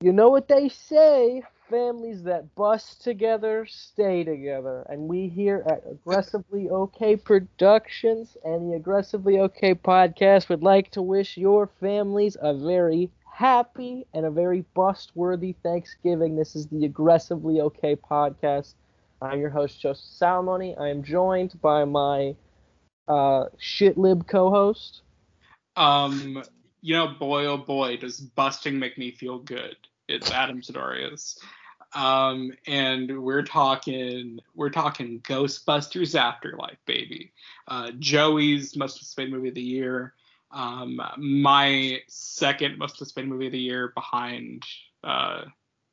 You know what they say families that bust together stay together. And we here at Aggressively OK Productions and the Aggressively OK podcast would like to wish your families a very happy and a very bust worthy Thanksgiving. This is the Aggressively OK podcast. I'm your host, Joseph Salomone. I am joined by my uh, shitlib co host. Um, you know, boy oh boy, does busting make me feel good. It's Adam Sidorius. Um, and we're talking we're talking Ghostbusters Afterlife, baby. Uh, Joey's most anticipated movie of the year. Um, my second most anticipated movie of the year behind uh,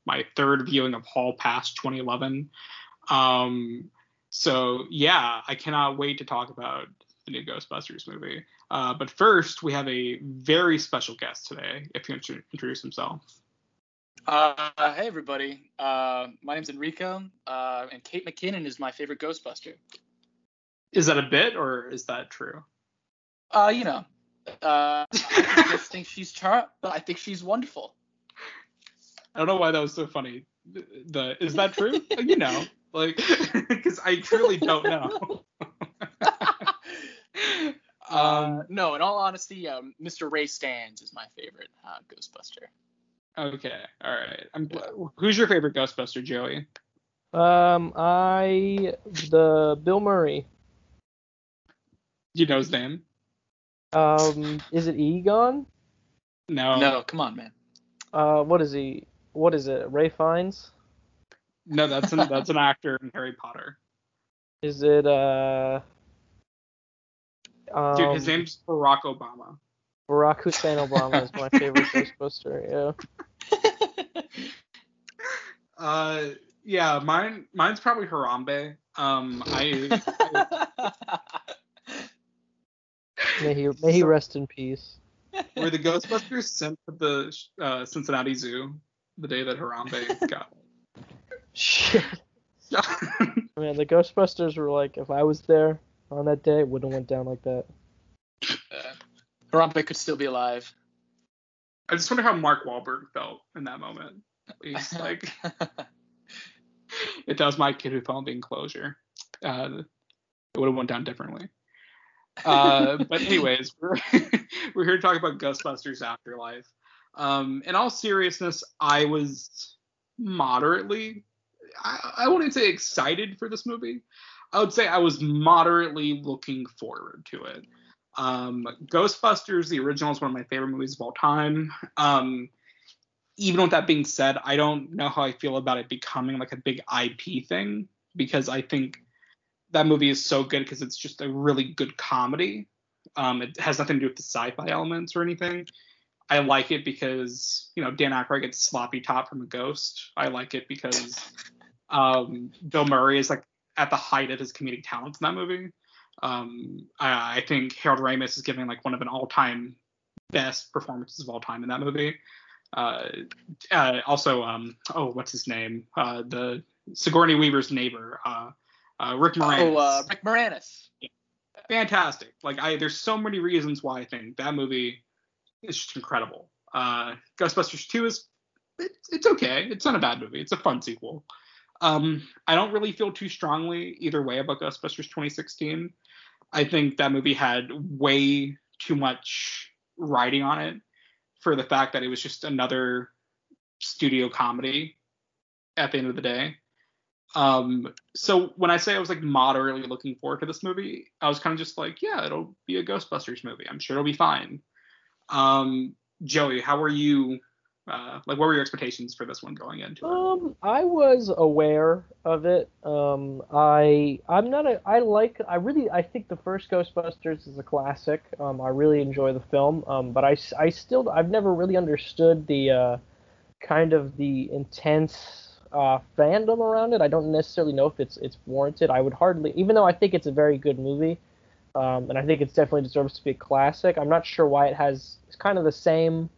my third viewing of Hall Pass 2011. Um, so yeah, I cannot wait to talk about the new Ghostbusters movie. Uh, but first, we have a very special guest today. If you want to introduce himself. Uh, hey everybody, uh, my name's Enrico, uh, and Kate McKinnon is my favorite Ghostbuster. Is that a bit or is that true? Uh, you know, uh, I just think she's char. I think she's wonderful. I don't know why that was so funny. The is that true? you know, like because I truly don't know. Um, uh, no, in all honesty, um, Mr. Ray Stantz is my favorite uh, Ghostbuster. Okay, all right. I'm, who's your favorite Ghostbuster, Joey? Um, I the Bill Murray. You know his name? Um, is it Egon? No. No, come on, man. Uh, what is he? What is it? Ray Fiennes? No, that's an that's an actor in Harry Potter. Is it uh? Um, Dude, his um, name's Barack Obama. Barack Hussein Obama is my favorite Ghostbuster. Yeah. Uh, yeah, mine mine's probably Harambe. Um, I. I may he may he rest in peace. Were the Ghostbusters sent to the uh, Cincinnati Zoo the day that Harambe got? Shit. Man, the Ghostbusters were like, if I was there on that day, it wouldn't have went down like that. Harambe could still be alive. I just wonder how Mark Wahlberg felt in that moment. He's like, it does my kid who found the enclosure. Uh, it would have went down differently. Uh, but anyways, we're we're here to talk about Ghostbusters Afterlife. Um, in all seriousness, I was moderately, I, I wouldn't say excited for this movie. I would say I was moderately looking forward to it. Um, Ghostbusters, the original, is one of my favorite movies of all time. Um, even with that being said, I don't know how I feel about it becoming like a big IP thing because I think that movie is so good because it's just a really good comedy. Um, it has nothing to do with the sci-fi elements or anything. I like it because you know Dan Aykroyd gets sloppy top from a ghost. I like it because um, Bill Murray is like at the height of his comedic talents in that movie. Um, I, I, think Harold Ramis is giving like one of an all-time best performances of all time in that movie. Uh, uh, also, um, oh, what's his name? Uh, the Sigourney Weaver's neighbor, uh, uh, Rick Moranis. Oh, uh, Rick Moranis. Yeah. Fantastic. Like, I there's so many reasons why I think that movie is just incredible. Ghostbusters 2 is it, it's okay. It's not a bad movie. It's a fun sequel. Um, I don't really feel too strongly either way about Ghostbusters 2016. I think that movie had way too much writing on it for the fact that it was just another studio comedy at the end of the day. Um, so when I say I was like moderately looking forward to this movie, I was kind of just like, yeah, it'll be a Ghostbusters movie. I'm sure it'll be fine. Um, Joey, how are you uh, like what were your expectations for this one going into it? Um, I was aware of it. Um, I I'm not a I like I really I think the first Ghostbusters is a classic. Um, I really enjoy the film. Um, but I I still I've never really understood the uh, kind of the intense uh, fandom around it. I don't necessarily know if it's it's warranted. I would hardly even though I think it's a very good movie. Um, and I think it definitely deserves to be a classic. I'm not sure why it has it's kind of the same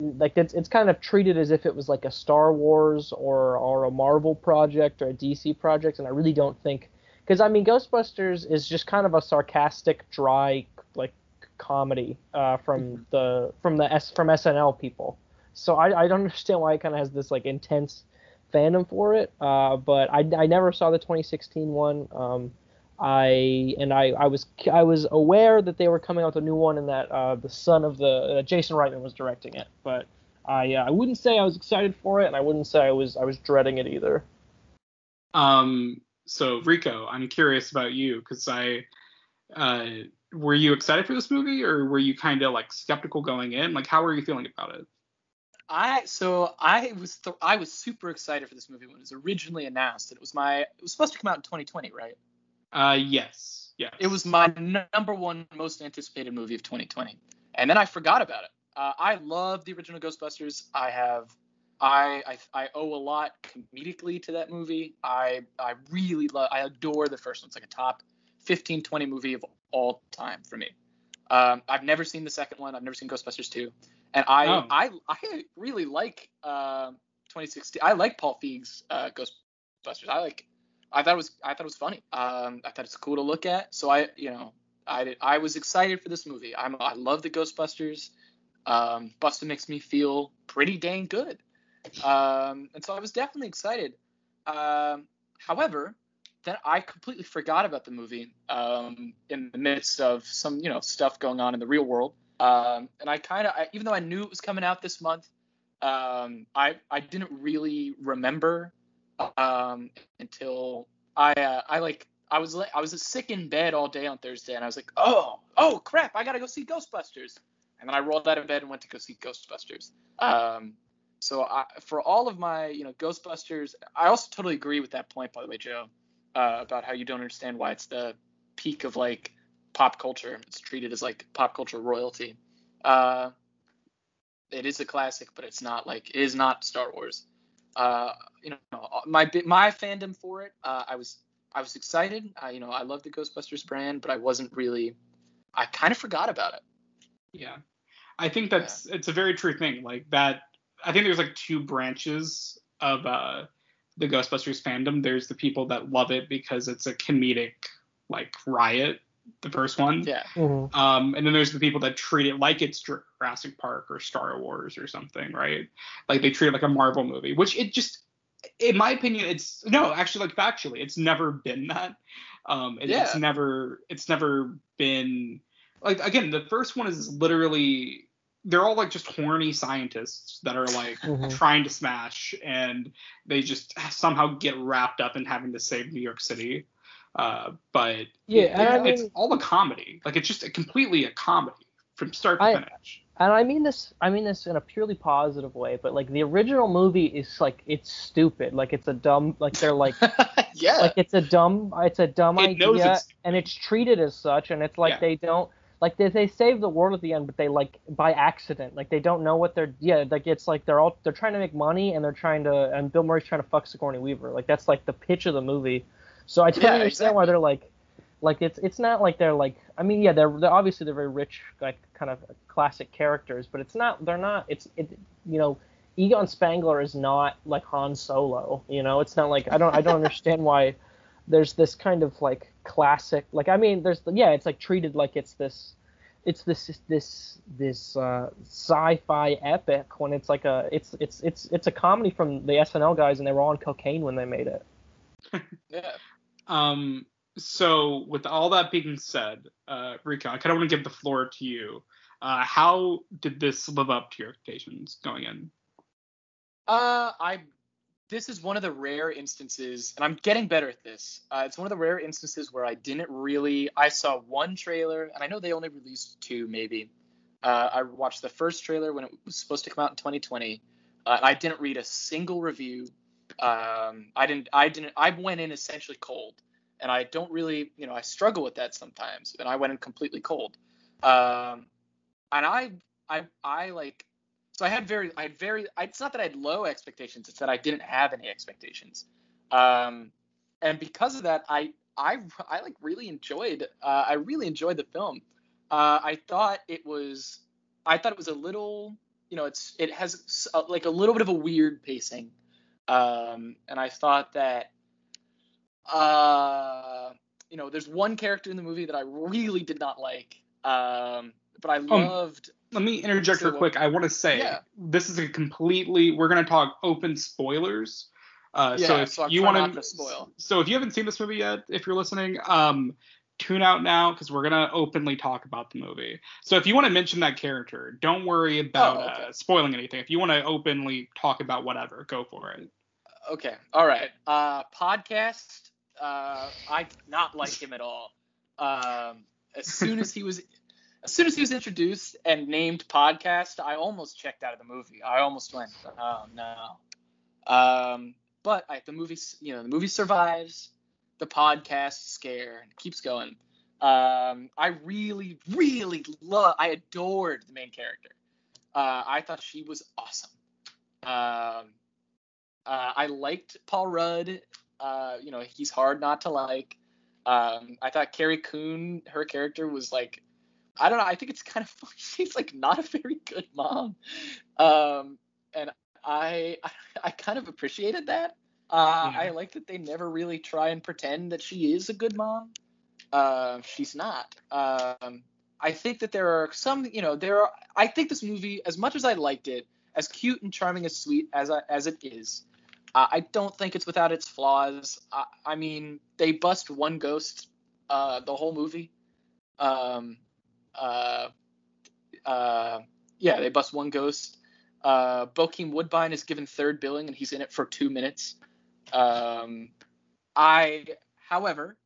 like it's it's kind of treated as if it was like a Star Wars or or a Marvel project or a DC project, and I really don't think because I mean Ghostbusters is just kind of a sarcastic, dry like comedy uh, from mm-hmm. the from the S from SNL people. so I, I don't understand why it kind of has this like intense fandom for it. Uh, but I, I never saw the 2016 one. Um, I and I, I was I was aware that they were coming out with a new one and that uh, the son of the uh, Jason Reitman was directing it. But I uh, I wouldn't say I was excited for it, and I wouldn't say I was I was dreading it either. Um. So Rico, I'm curious about you because I, uh, were you excited for this movie or were you kind of like skeptical going in? Like, how were you feeling about it? I so I was th- I was super excited for this movie when it was originally announced. And it was my it was supposed to come out in 2020, right? Uh, yes, Yeah. It was my n- number one most anticipated movie of 2020, and then I forgot about it. Uh, I love the original Ghostbusters. I have I, I I owe a lot comedically to that movie. I I really love I adore the first one. It's like a top 15 20 movie of all time for me. Um, I've never seen the second one. I've never seen Ghostbusters 2. And I Oh. I I really like um 2016. I like Paul Feig's uh, Ghostbusters. I like I thought it was I thought it was funny. Um, I thought it's cool to look at. So I you know I I was excited for this movie. I'm I love the Ghostbusters. Um, Busta makes me feel pretty dang good. Um, and so I was definitely excited. Um, however, then I completely forgot about the movie um, in the midst of some, you know, stuff going on in the real world. Um, and I kind of, even though I knew it was coming out this month, um, I I didn't really remember um, until I uh, I like I was I was sick in bed all day on Thursday, and I was like, oh oh crap, I gotta go see Ghostbusters. And then I rolled out of bed and went to go see Ghostbusters. Um, so I, for all of my, you know, Ghostbusters, I also totally agree with that point, by the way, Joe, uh, about how you don't understand why it's the peak of like pop culture. It's treated as like pop culture royalty. Uh, it is a classic, but it's not like it is not Star Wars. Uh, you know, my my fandom for it, uh, I was I was excited. I, you know, I love the Ghostbusters brand, but I wasn't really. I kind of forgot about it. Yeah. I think that's it's a very true thing. Like that I think there's like two branches of uh the Ghostbusters fandom. There's the people that love it because it's a comedic like riot, the first one. Yeah. Mhm. Um, and then there's the people that treat it like it's Jurassic Park or Star Wars or something, right? Like they treat it like a Marvel movie, which it just, in my opinion, it's no, actually, like factually, it's never been that. Um, it- it's never, it's never been like again, the first one is literally they're all like just horny scientists that are like Mhm. trying to smash and they just somehow get wrapped up in having to save New York City. Uh, but Yeah, it- and I it's all a comedy. Like it's just a, completely a comedy from start to I- finish. and I mean this I mean this in a purely positive way, but like the original movie is like it's stupid. Like it's a dumb like they're like yeah. like it's a dumb it's a dumb It idea it's and it's treated as such and it's like Yeah. they don't like they, they save the world at the end but they like by accident like they don't know what they're yeah like it's like they're all they're trying to make money and they're trying to and Bill Murray's trying to fuck Sigourney Weaver like that's like the pitch of the movie so I don't Yeah, understand why they're like like it's it's not like they're like I mean yeah they're, they're obviously they're very rich like kind of classic characters but it's not they're not it's it you know Egon Spengler is not like Han Solo you know it's not like I don't I don't understand why there's this kind of like classic like I mean there's yeah it's like treated like it's this it's this this this uh, sci-fi epic when it's like a it's it's it's it's a comedy from the SNL guys and they were all on cocaine when they made it. yeah. Um, so with all that being said, uh, Rico, I kind of want to give the floor to you. Uh, how did this live up to your expectations going in? Uh, I. This is one of the rare instances, and I'm getting better at this. Uh, it's one of the rare instances where I didn't really. I saw one trailer, and I know they only released two, maybe. Uh, I watched the first trailer when it was supposed to come out in 2020. Uh, I didn't read a single review. Um, I didn't. I didn't. I went in essentially cold, and I don't really. You know, I struggle with that sometimes, and I went in completely cold. Um, and I, I, I like so I had very, I had very. I, it's not that I had low expectations; it's that I didn't have any expectations. Um, and because of that, I, I, I like really enjoyed. Uh, I really enjoyed the film. Uh, I thought it was, I thought it was a little, you know, it's it has s- uh, like a little bit of a weird pacing. Um, and I thought that, uh, you know, there's one character in the movie that I really did not like. Um, but I loved. let me interject real quick. I want to say Yeah. this is a completely. We're gonna talk open spoilers. Uh, so if so you want to spoil. so if you haven't seen this movie yet, if you're listening, um, tune out now because we're gonna openly talk about the movie. So if you want to mention that character, don't worry about Oh, okay. uh, spoiling anything. If you want to openly talk about whatever, go for it. Okay. All right. Uh, podcast. Uh, I did not like him at all. Um, as soon as he was, as soon as he was introduced and named podcast, I almost checked out of the movie. I almost went, oh no. Um, but I, the movie, you know, the movie survives the podcast scare keeps going. Um, I really, really love. I adored the main character. Uh, I thought she was awesome. Um, uh, I liked Paul Rudd. Uh, you know, he's hard not to like. Um, I thought Carrie Coon, her character was like, I don't know. I think it's kind of funny. She's like not a very good mom, um, and I, I I kind of appreciated that. Uh, Yeah. I like that they never really try and pretend that she is a good mom. Uh, she's not. Um, I think that there are some, you know, there are. I think this movie, as much as I liked it, as cute and charming as sweet as I, as it is, I don't think it's without its flaws. I, I mean, they bust one ghost uh, the whole movie. Um, uh, uh, yeah, they bust one ghost. Uh, Bokeem Woodbine is given third billing and he's in it for two minutes. Um, I, however,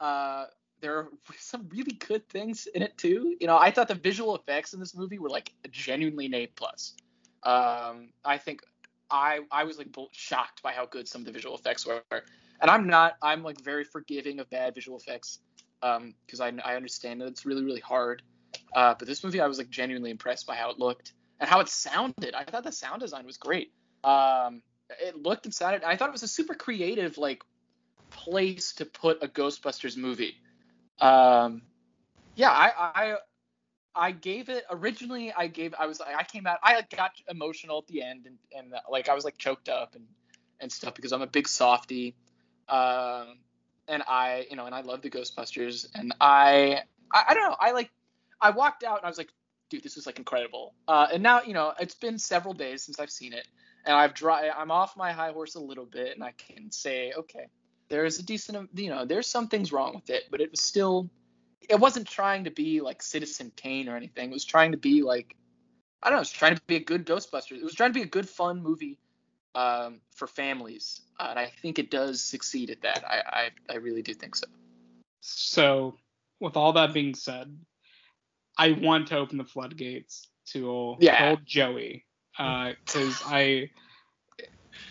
uh, there are some really good things in it too. You know, I thought the visual effects in this movie were like genuinely an A plus. Um, I think I I was like shocked by how good some of the visual effects were, and I'm not I'm like very forgiving of bad visual effects Um because I I understand that it's really really hard. Uh, but this movie I was like genuinely impressed by how it looked and how it sounded. I thought the sound design was great. Um, it looked and sounded. I thought it was a super creative like place to put a Ghostbusters movie. Um, yeah, I, I I gave it originally. I gave I was I came out I got emotional at the end and and uh, like I was like choked up and and stuff because I'm a big softy. Um, and I you know and I love the Ghostbusters and I I, I don't know I like I walked out and I was like dude this is like incredible. Uh, and now you know it's been several days since I've seen it and I've dry I'm off my high horse a little bit and I can say okay there's a decent you know there's some things wrong with it but it was still it wasn't trying to be like Citizen Kane or anything. It was trying to be like I don't know. It was trying to be a good Ghostbusters. It was trying to be a good fun movie um, for families, uh, and I think it does succeed at that. I, I I really do think so. So, with all that being said, I want to open the floodgates to old, Yeah. old Joey because I,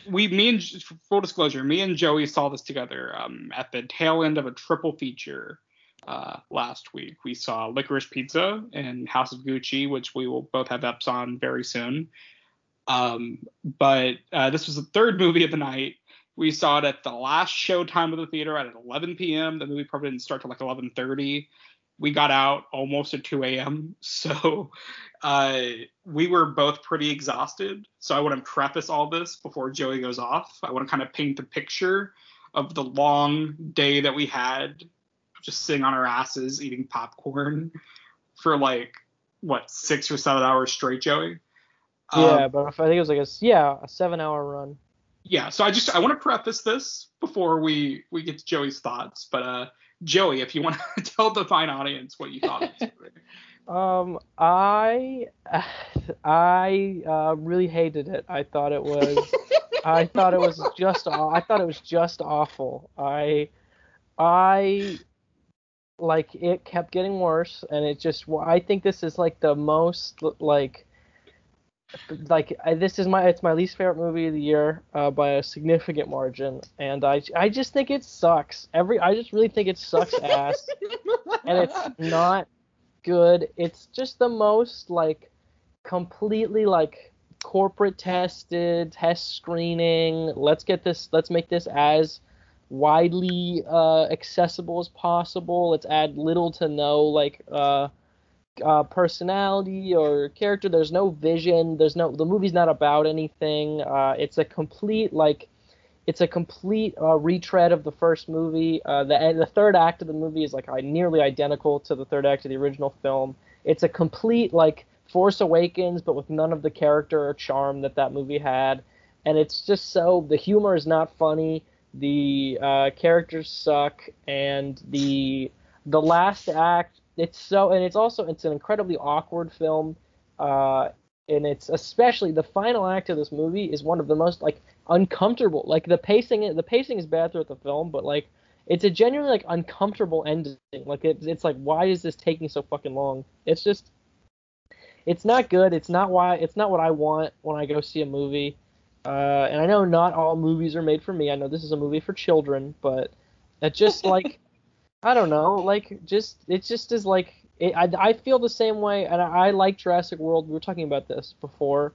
we, me and full disclosure, me and Joey saw this together um, at the tail end of a triple feature uh, last week. We saw Licorice Pizza and House of Gucci, which we will both have eps on very soon. Um, but uh, this was the third movie of the night. We saw it at the last showtime of the theater at 11 p.m. The movie probably didn't start till like 11:30. We got out almost at 2 a.m. So uh, we were both pretty exhausted. So I want to preface all this before Joey goes off. I want to kind of paint the picture of the long day that we had, just sitting on our asses eating popcorn for like what six or seven hours straight, Joey. Yeah, Um, but I think it was like a yeah a seven hour run. yeah so i just i want to preface this before we we get to joey's thoughts but uh joey if you want to tell the fine audience what you thought of this movie. Um, I I uh, really hated it. I thought it was I thought it was just I thought it was just awful. I I like it kept getting worse, and it just I think this is like the most like like I, this is my it's my least favorite movie of the year uh, by a significant margin, and I I just think it sucks. Every I just really think it sucks ass and it's not good. It's just the most like completely like corporate tested test screening. Let's get this. Let's make this as widely uh, accessible as possible. Let's add little to no like uh, uh, personality or character. There's no vision. There's no. The movie's not about anything. Uh, it's a complete like it's a complete uh, retread of the first movie. Uh, the the third act of the movie is like nearly identical to the third act of the original film. It's a complete like Force Awakens, but with none of the character or charm that that movie had. And it's just so the humor is not funny, the uh, characters suck, and the the last act it's so and it's also it's an incredibly awkward film. Uh, and it's especially the final act of this movie is one of the most like uncomfortable. Like the pacing, the pacing is bad throughout the film, but like it's a genuinely like uncomfortable ending. Like it's it's like why is this taking so fucking long? It's just it's not good. It's not why it's not what I want when I go see a movie. Uh, and I know not all movies are made for me. I know this is a movie for children, but it just like I don't know, like just it just is like it, I, I feel the same way, and I, I like Jurassic World. We were talking about this before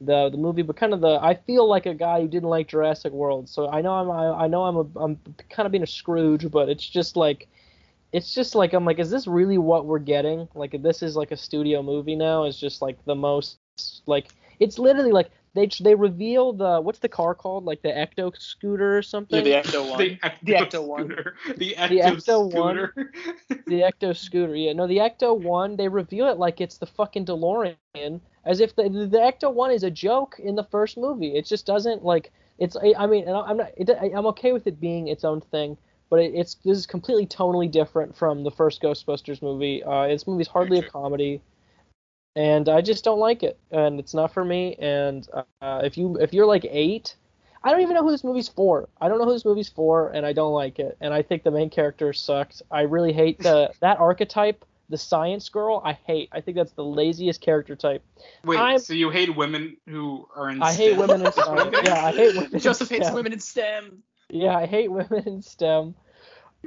the the movie, but kind of the I feel like a guy who didn't like Jurassic World. So I know I'm I, I know I'm a, I'm kind of being a Scrooge, but it's just like it's just like I'm like, is this really what we're getting? Like this is like a studio movie now, it's just like the most like it's literally like they they reveal the what's the car called like the Ecto scooter or something. Yeah, the Ecto one. The Ecto, one. scooter. The The Ecto, Ecto scooter. the Ecto scooter. Yeah, no, the Ecto one. They reveal it like it's the fucking DeLorean, as if the the Ecto one is a joke in the first movie. It just doesn't like it's. I mean, and I'm not. It, I'm okay with it being its own thing, but it, it's this is completely tonally different from the first Ghostbusters movie. Uh, this movie's hardly a comedy, and I just don't like it, and it's not for me. And uh, if you if you're like eight. I don't even know who this movie's for. I don't know who this movie's for, and I don't like it. And I think the main character sucked. I really hate the that archetype, the science girl. I hate. I think that's the laziest character type. Wait, I'm- so you hate women who are in I hate STEM? women in science. Yeah, I hate women. in Joseph hates STEM. women in STEM. Yeah, I hate women in STEM.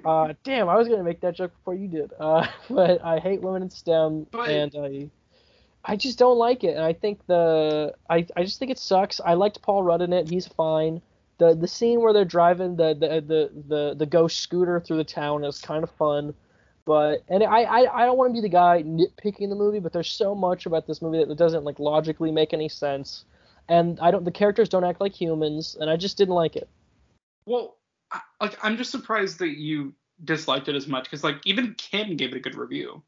Uh, damn, I was gonna make that joke before you did. Uh, but I hate women in STEM, But- and I, I just don't like it. And I think the, I, I just think it sucks. I liked Paul Rudd in it. He's fine. The the scene where they're driving the the the the, the ghost scooter through the town is kind of fun. But and I, I, I don't want to be the guy nitpicking the movie, but there's so much about this movie that doesn't like logically make any sense, and I don't the characters don't act like humans, and I just didn't like it. Well, I, like I'm just surprised that you disliked it as much because like even Ken gave it a good review.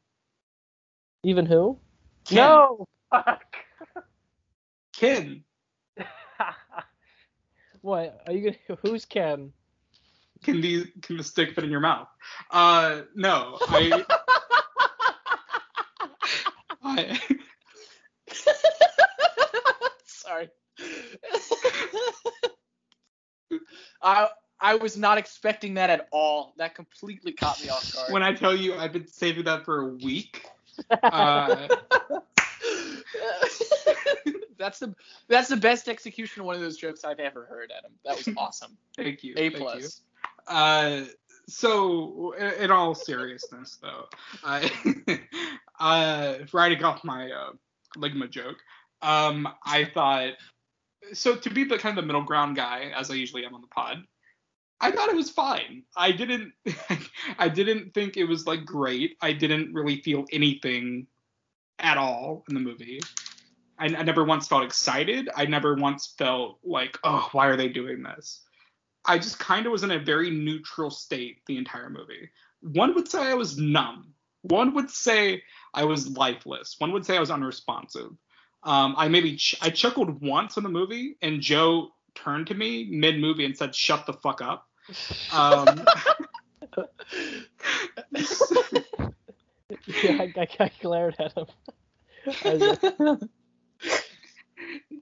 Even who? Ken, No. Fuck. Ken. what are you gonna? Who's Ken? Can the can the stick fit in your mouth? Uh, no, I. I Sorry. I I was not expecting that at all. That completely caught me off guard. when I tell you I've been saving that for a week. Uh, that's the that's the best execution of one of those jokes I've ever heard, Adam. That was awesome. thank you. A thank you. plus. Uh, so in in all seriousness, though, I, uh, writing off my uh, ligma joke, um, I thought so to be the kind of the middle ground guy, as I usually am on the pod. I thought it was fine. I didn't, I didn't think it was like great. I didn't really feel anything at all in the movie. I, I never once felt excited. I never once felt like, oh, why are they doing this? I just kind of was in a very neutral state the entire movie. One would say I was numb. One would say I was lifeless. One would say I was unresponsive. Um, I maybe ch- I chuckled once in the movie, and Joe turned to me mid movie and said, "Shut the fuck up." Um, yeah, I, I, I glared at him. Like,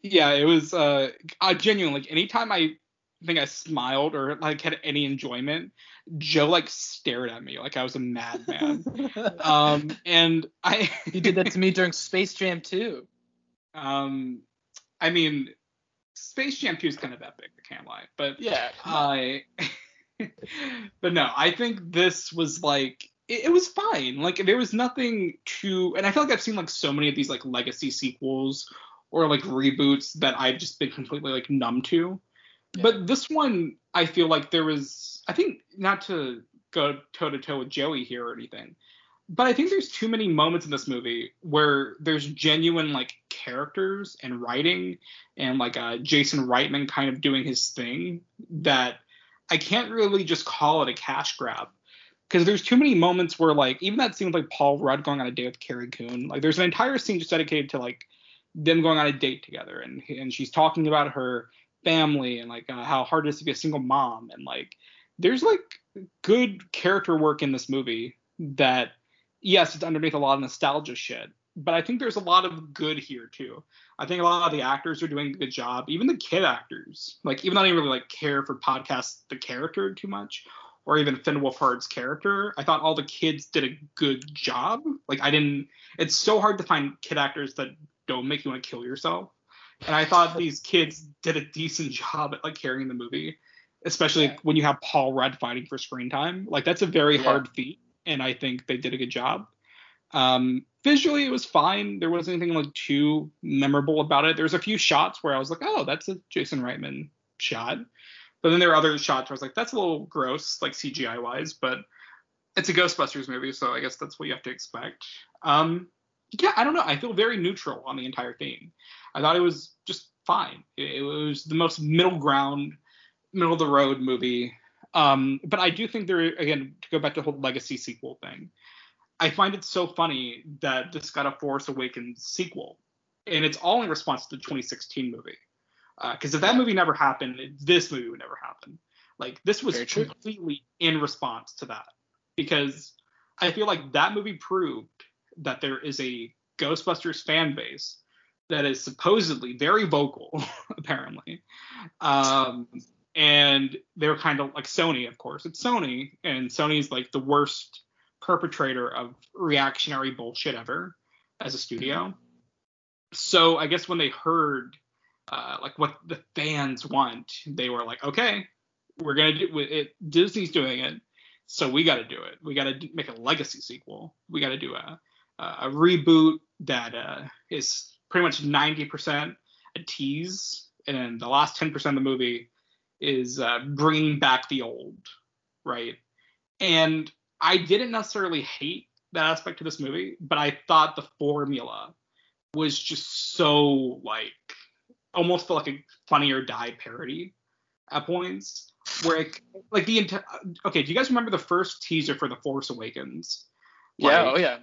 yeah, it was uh, uh genuine. Like anytime I think I smiled or like had any enjoyment, Joe like stared at me like I was a madman. um, and I you did that to me during Space Jam too. Um, I mean, Space Jam 2 is kind of epic, I can't lie. But Yeah. I, but no, I think this was like it, it was fine. Like there was nothing to, and I feel like I've seen like so many of these like legacy sequels or like reboots that I've just been completely like numb to. Yeah. But this one, I feel like there was, I think, not to go toe to toe with Joey here or anything, but I think there's too many moments in this movie where there's genuine like characters and writing and like uh, Jason Reitman kind of doing his thing that I can't really just call it a cash grab. because there's too many moments where like even that scene with like Paul Rudd going on a date with Carrie Coon, like there's an entire scene just dedicated to like them going on a date together, and and she's talking about her family and like uh, how hard it is to be a single mom, and like there's like good character work in this movie that yes, it's underneath a lot of nostalgia shit, but I think there's a lot of good here too. I think a lot of the actors are doing a good job. Even the kid actors, like even though I didn't really like care for podcast the character too much, or even Finn Wolfhard's character, I thought all the kids did a good job. Like I didn't. It's so hard to find kid actors that don't make you want to kill yourself. And I thought these kids did a decent job at like carrying the movie, especially Yeah. when you have Paul Rudd fighting for screen time. Like that's a very Yeah. hard feat, and I think they did a good job. Um, visually, it was fine. There wasn't anything like too memorable about it. There's a few shots where I was like, oh, that's a Jason Reitman shot. But then there are other shots where I was like, that's a little gross, like CGI wise, but it's a Ghostbusters movie, so I guess that's what you have to expect. Um, yeah, I don't know. I feel very neutral on the entire thing. I thought it was just fine. It, it was the most middle ground, middle of the road movie. Um, but I do think there, again, to go back to the whole legacy sequel thing, I find it so funny that this got a Force Awakens sequel, and it's all in response to the 2016 movie. Because if that movie never happened, this movie would never happen. Like this was completely in response to that, because I feel like that movie proved that there is a Ghostbusters fan base that is supposedly very vocal, apparently. Um, and they're kind of like Sony, of course. It's Sony, and Sony's like the worst perpetrator of reactionary bullshit ever as a studio. So I guess when they heard uh, like what the fans want, they were like, okay, we're gonna do it. Disney's doing it, so we got to do it. We got to make a legacy sequel. We got to do a a reboot that uh, is pretty much 90% a tease, and the last 10% of the movie is uh, bringing back the old, right? And I didn't necessarily hate that aspect of this movie, but I thought the formula was just so like almost felt like a funny or die parody at points where it, like the entire okay do you guys remember the first teaser for the force awakens Yeah. Oh yeah.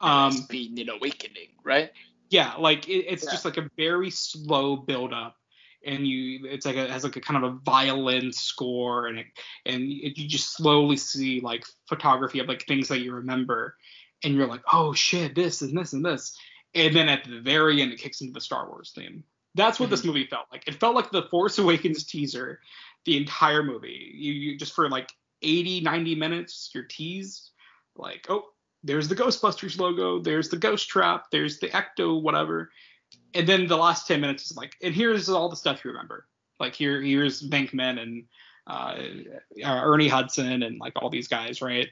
um it's an awakening, right? yeah like it, it's Yeah. just like a very slow build up and you it's like a, it has like a kind of a violin score and it and it, you just slowly see like photography of like things that you remember. And you're like oh shit this and this and this. And then at the very end it kicks into the star wars theme. That's what this mm-hmm. movie felt like. It felt like the force awakens teaser the entire movie. You, you just for like 80 90 minutes you're teased. Like oh there's the ghostbusters logo there's the ghost trap there's the ecto whatever and then the last 10 minutes is like and here's all the stuff you remember. Like here here's Venkman and uh, uh, Ernie Hudson and like all these guys right?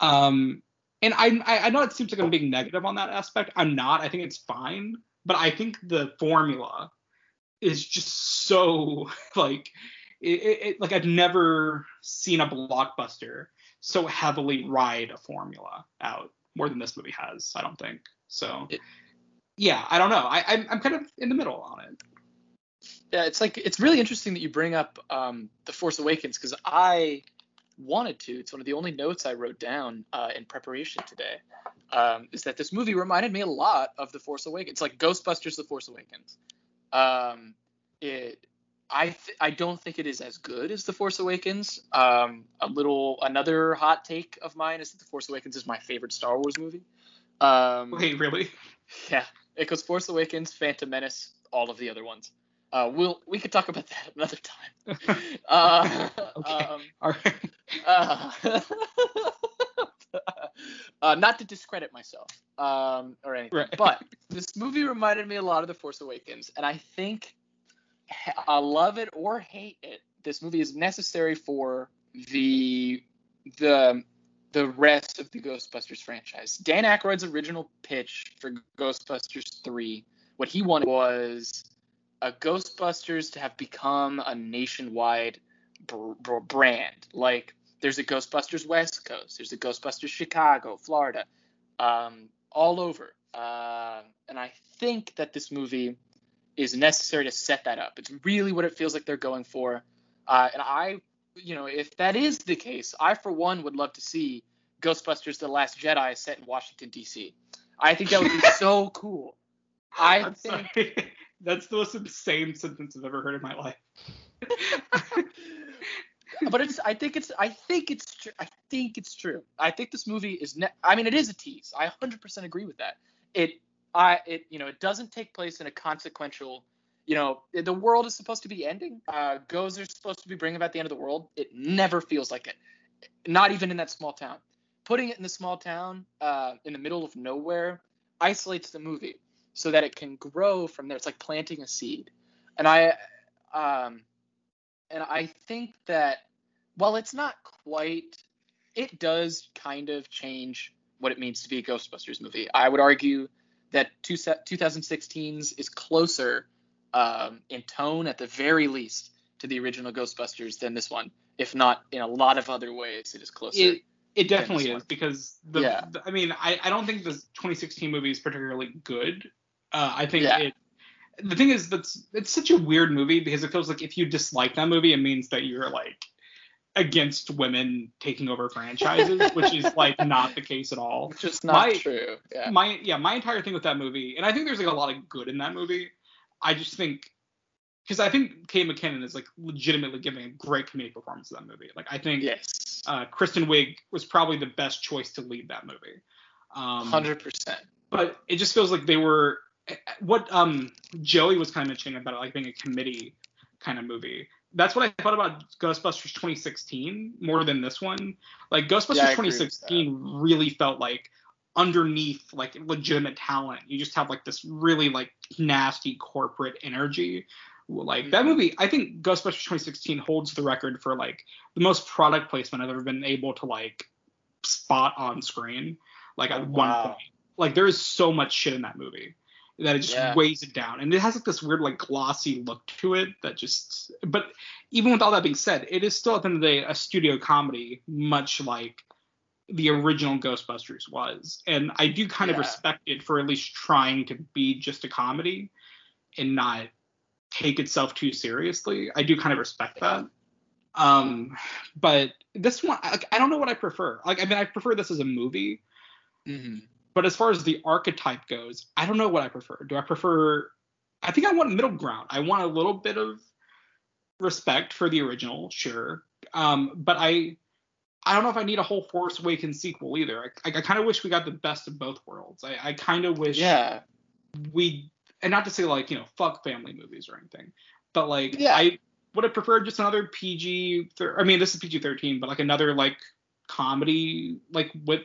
Um and I, I know it seems like I'm being negative on that aspect. I'm not. I think it's fine. But I think the formula is just so like it, it- like I've never seen a blockbuster so heavily ride a formula out more than this movie has I don't think. So It- yeah I don't know I I'm, I'm kind of in the middle on it Yeah, it's like it's really interesting that you bring up um, the Force Awakens because I wanted to. It's one of the only notes I wrote down uh, in preparation today. Um, is that this movie reminded me a lot of the Force Awakens, It's like Ghostbusters: The Force Awakens. Um, it, I th- I don't think it is as good as the Force Awakens. Um, a little another hot take of mine is that the Force Awakens is my favorite Star Wars movie. Um, wait really yeah, it goes Force Awakens, Phantom Menace, all of the other ones. Uh, we'll we could talk about that another time. Uh, Okay. um, all right uh, uh, not to discredit myself um, or anything, Right. but this movie reminded me a lot of The Force Awakens, and I think I love it or hate it. This movie is necessary for the the the rest of the Ghostbusters franchise. Dan Aykroyd's original pitch for Ghostbusters 3, what he wanted was a Ghostbusters to have become a nationwide br- br- brand. Like there's a Ghostbusters West Coast, there's a Ghostbusters Chicago, Florida, um, all over. Uh, and I think that this movie is necessary to set that up. It's really what it feels like they're going for. Uh, and I you know, if that is the case, I for one would love to see Ghostbusters: The Last Jedi set in Washington D.C. I think that would be so cool. I I'm think sorry. That's the most insane sentence I've ever heard in my life. but it's I think it's I think it's true. I think it's true. I think this movie is ne- I mean it is a tease. I 100% agree with that. It I it you know it doesn't take place in a consequential you know the world is supposed to be ending. Uh goes are supposed to be bringing about the end of the world. It never feels like it. Not even in that small town. Putting it in the small town uh in the middle of nowhere isolates the movie so that it can grow from there. It's like planting a seed. And I um and I think that while it's not quite, it does kind of change what it means to be a Ghostbusters movie. I would argue that two, 2016's is closer um, in tone, at the very least, to the original Ghostbusters than this one, if not in a lot of other ways, it is closer. It it definitely is because the, Yeah. the- I mean I, I don't think the 2016 movie is particularly good. Uh, I think Yeah. it. The thing is that's it's such a weird movie because it feels like if you dislike that movie, it means that you're like against women taking over franchises, which is like not the case at all. is not my- true. Yeah. My yeah, my entire thing with that movie, and I think there's like a lot of good in that movie. I just think because I think Kate McKinnon is like legitimately giving a great comedic performance in that movie. Like I think yes. uh, Kristen Wiig was probably the best choice to lead that movie. Um, Hundred percent. but it just feels like they were what um Joey was kind of mentioning about it like being a committee kind of movie. That's what I thought about Ghostbusters 2016 more than this one. Like Ghostbusters Yeah, I agree with 2016 really felt like underneath like legitimate talent. You just have like this really like nasty corporate energy. Like that Mhm. movie, I think Ghostbusters 2016 holds the record for like the most product placement I've ever been able to like spot on screen. Like at one Wow. point, like there is so much shit in that movie that it just Yeah. weighs it down, and it has like this weird like glossy look to it that just. But even with all that being said, it is still at the end of the day a studio comedy, much like the original Ghostbusters was, and I do kind of respect it for at least trying to be just a comedy and not take itself too seriously. I do kind of respect that. Um, but this one, like, I don't know what I prefer. Like, I mean, I prefer this as a movie, hmm but as far as the archetype goes, I don't know what I prefer. Do I prefer? I think I want middle ground. I want a little bit of respect for the original, sure. Um, but I, I don't know if I need a whole Force Awakens sequel either. I, I, kind of wish we got the best of both worlds. I, I kind of wish Yeah. we, and not to say like you know fuck family movies or anything, but like Yeah. I would have preferred just another PG. Thir- I mean, this is PG thirteen, but like another like comedy like with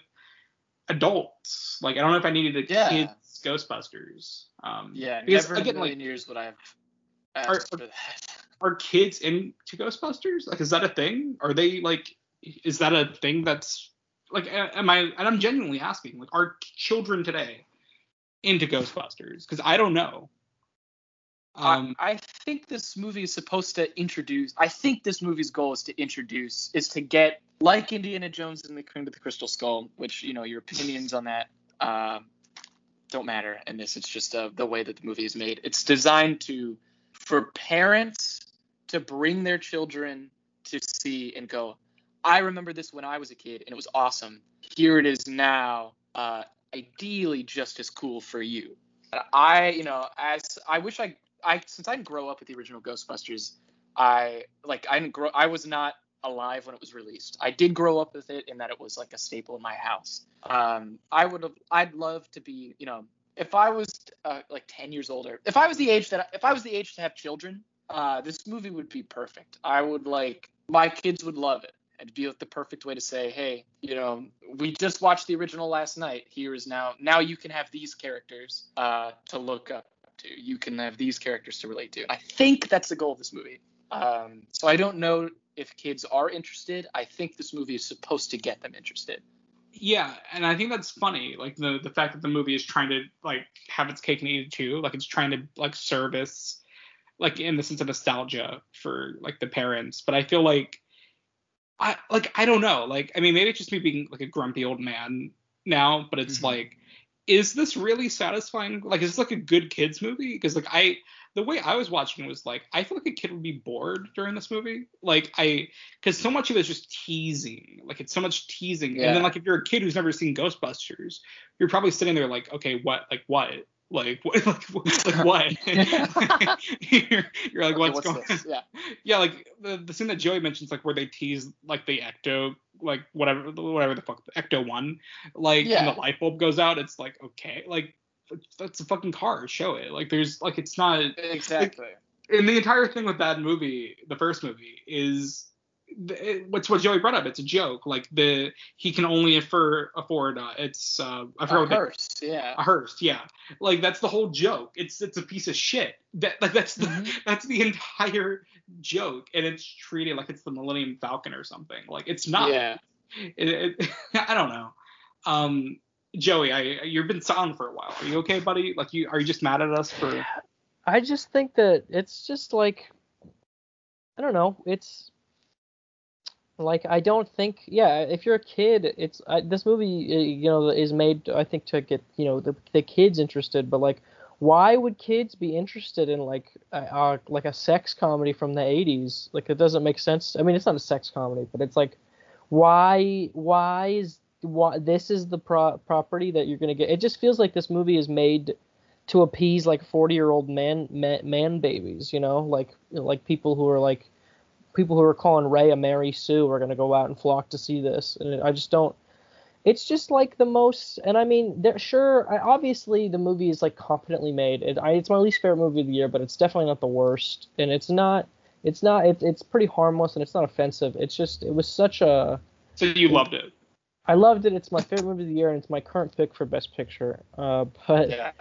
adults. Like I don't know if I needed a Yeah. kids Ghostbusters. Um, Yeah. because Never in a again, million like years would I have Are- for that. are kids into Ghostbusters? Like, is that a thing? Are they like, is that a thing that's like, am I? And I'm genuinely asking, like, are children today into Ghostbusters? Because I don't know. Um, I, I think this movie is supposed to introduce. I think this movie's goal is to introduce, is to get like Indiana Jones and the Kingdom of the Crystal Skull, which you know your opinions on that um, don't matter in this. It's just uh, the way that the movie is made. It's designed to for parents to bring their children to see and go. I remember this when I was a kid and it was awesome. Here it is now. Uh, ideally, just as cool for you. I, you know, as I wish I I since I didn't grow up with the original Ghostbusters, I like I didn't grow. I was not alive when it was released. I did grow up with it in that it was like a staple in my house. Um, I would have. I'd love to be. You know, if I was uh, like 10 years older, if I was the age that if I was the age to have children, uh, this movie would be perfect. I would like my kids would love it. It'd be like the perfect way to say, hey, you know, we just watched the original last night. Here is now. Now you can have these characters uh, to look up to. You can have these characters to relate to. I think that's the goal of this movie. Um, so I don't know if kids are interested. I think this movie is supposed to get them interested. yeah, and I think that's funny. Like the the fact that the movie is trying to like have its cake and eat it too. Like it's trying to like service, like in the sense of nostalgia for like the parents. But I feel like, I like I don't know. Like I mean, maybe it's just me being like a grumpy old man now. But it's Mhm. like, is this really satisfying? Like, is this like a good kids movie? Because like I, the way I was watching it was like I feel like a kid would be bored during this movie. Like I, because so much of it is just teasing. Like it's so much teasing, Yeah. and then like if you're a kid who's never seen Ghostbusters, you're probably sitting there like, okay, what, like what, like what, like, what- like what? you're, you're like, Okay, what's, what's going? this? Yeah. yeah, like the, the scene that Joey mentions, like where they tease like the ecto, like whatever, whatever the fuck, the ecto one, like and the light bulb goes out. It's like okay, like that's a fucking car. Show it. Like there's like it's not. Exactly. And the entire thing with that movie, the first movie, is it, what's what Joey brought up. It's a joke. Like the he can only afford afford. Uh, it's uh, I A forgot they- hearse. Yeah. a hearse, yeah. Like that's the whole joke. It's it's a piece of shit. That like that's the Mhm. that's the entire joke, and it's treated like it's the Millennium Falcon or something. Like it's not. Yeah. It, it, I don't know. Um, Joey, I you've been silent for a while. Are you okay, buddy? Like you are you just mad at us for? I just think that it's just like I don't know. It's like I don't think yeah. If you're a kid, it's I, this movie you know is made I think to get you know the the kids interested. But like, why would kids be interested in like a, uh, like a sex comedy from the 80s? Like it doesn't make sense. I mean, it's not a sex comedy, but it's like why why is why this is the pro- property that you're gonna get? It just feels like this movie is made to appease like 40 year old man, man man babies you know like like people who are like people who are calling ray a mary sue are going to go out and flock to see this and i just don't it's just like the most and i mean sure I, obviously the movie is like competently made it, I, it's my least favorite movie of the year but it's definitely not the worst and it's not it's not it, it's pretty harmless and it's not offensive it's just it was such a So you loved it. i loved it it's my favorite movie of the year and it's my current pick for best picture uh but Yeah.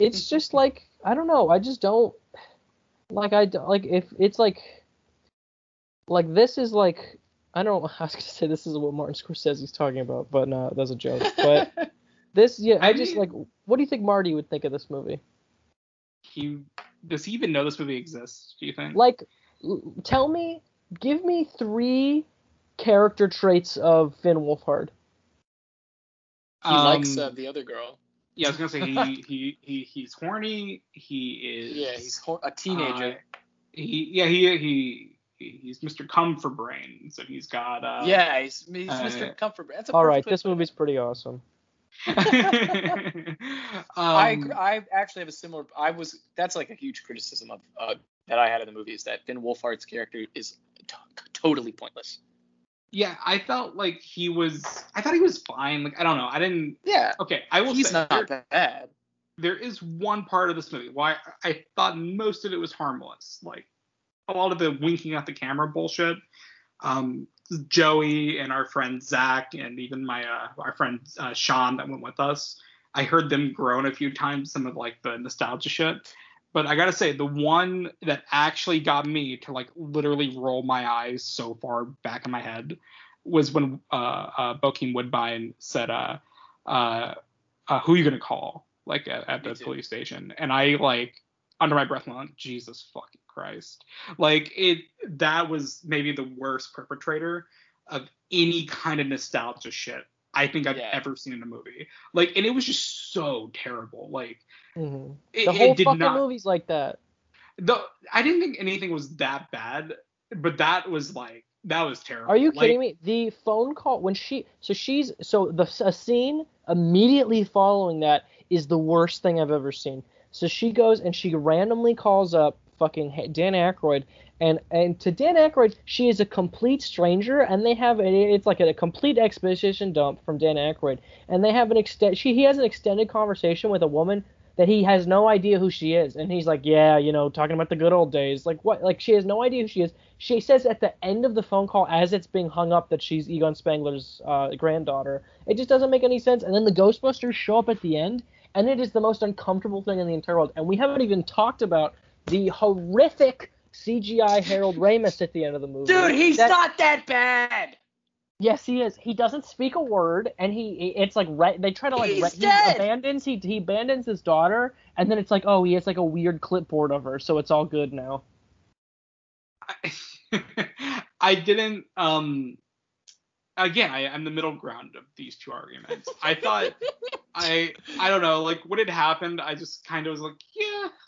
it's just like I don't know. I just don't like I don't- like if it's like like this is like I don't. I was gonna say this is what Martin Scorsese's talking about, but no, that's a joke. But this, yeah, I, I just mean- like. What do you think Marty would think of this movie? He does he even know this movie exists? Do you think? Like, tell me, give me three character traits of Finn Wolfhard. He Um, likes uh, the other girl. Yeah, I was gonna say he he, he he's horny. He is. Yeah, he's ho- a teenager. Uh, he yeah he he he's Mr. Come for Brains and he's got uh yeah, he's, he's uh, Mr. Comfort. That's a All right, this way to movie's pretty awesome. um, I I actually have a similar. I was that's like a huge criticism of uh, that I had of the movie is that Finn Wolfhard's character is t- totally pointless. yeah I felt like he was I thought he was fine like I don't know I didn't Yeah, okay I will he's say not there- bad. there is one part of this movie why I thought most of it was harmless. Like a lot of the winking at the camera bullshit. Um, Joey and our friend Zach and even my uh, our friend uh, Sean that went with us. I heard them groan a few times some of like the nostalgia shit. But I gotta say, the one that actually got me to like literally roll my eyes so far back in my head was when uh, uh, Bokeem Woodbine said, uh, uh, uh, "Who you gonna call?" Like at, at the police station, and I like under my breath, like, Jesus fucking Christ! Like it, that was maybe the worst perpetrator of any kind of nostalgia shit I think I've Yeah. ever seen in a movie. Like, and it was just so terrible. Like, hmm it, The whole it did fucking not. movie's like that. The I didn't think anything was that bad, but that was like that was terrible. Are you Like, kidding me? The phone call when she so she's so the a scene immediately following that is the worst thing I've ever seen. So she goes and she randomly calls up fucking Dan Aykroyd and and to Dan Aykroyd she is a complete stranger and they have a, it's like a, complete exposition dump from Dan Aykroyd and they have an extent she he has an extended conversation with a woman that he has no idea who she is and he's like yeah you know talking about the good old days like what like she has no idea who she is she says at the end of the phone call as it's being hung up that she's Egon Spengler's uh, granddaughter. It just doesn't make any sense. And then the Ghostbusters show up at the end, and it is the most uncomfortable thing in the entire world. And we haven't even talked about the horrific CGI Harold Ramis at the end of the movie. Dude, he's That- not that bad. Yes, he is. He doesn't speak a word, and he it's like right. They try to like He's re- he abandons he he abandons his daughter, and then it's like oh he has like a weird clipboard of her, so it's all good now. I I didn't. Um, again, I, I'm the middle ground of these two arguments. I thought I I don't know. Like what had happened, I just kind of was like, yeah,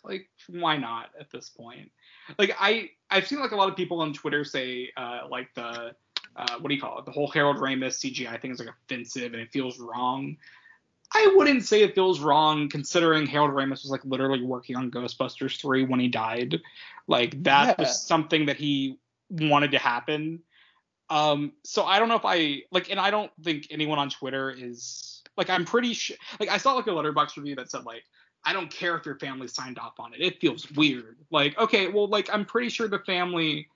like why not at this point? Like I I've seen like a lot of people on Twitter say uh, like the uh, what do you call it? The whole Harold Ramis CGI thing is like offensive and it feels wrong. I wouldn't say it feels wrong considering Harold Ramis was like literally working on Ghostbusters 3 when he died. Like that Yeah. was something that he wanted to happen. Um so I don't know if I like and I don't think anyone on Twitter is like I'm pretty sure like I saw like a Letterboxd review that said like I don't care if your family signed off on it. It feels weird. Like okay, well like I'm pretty sure the family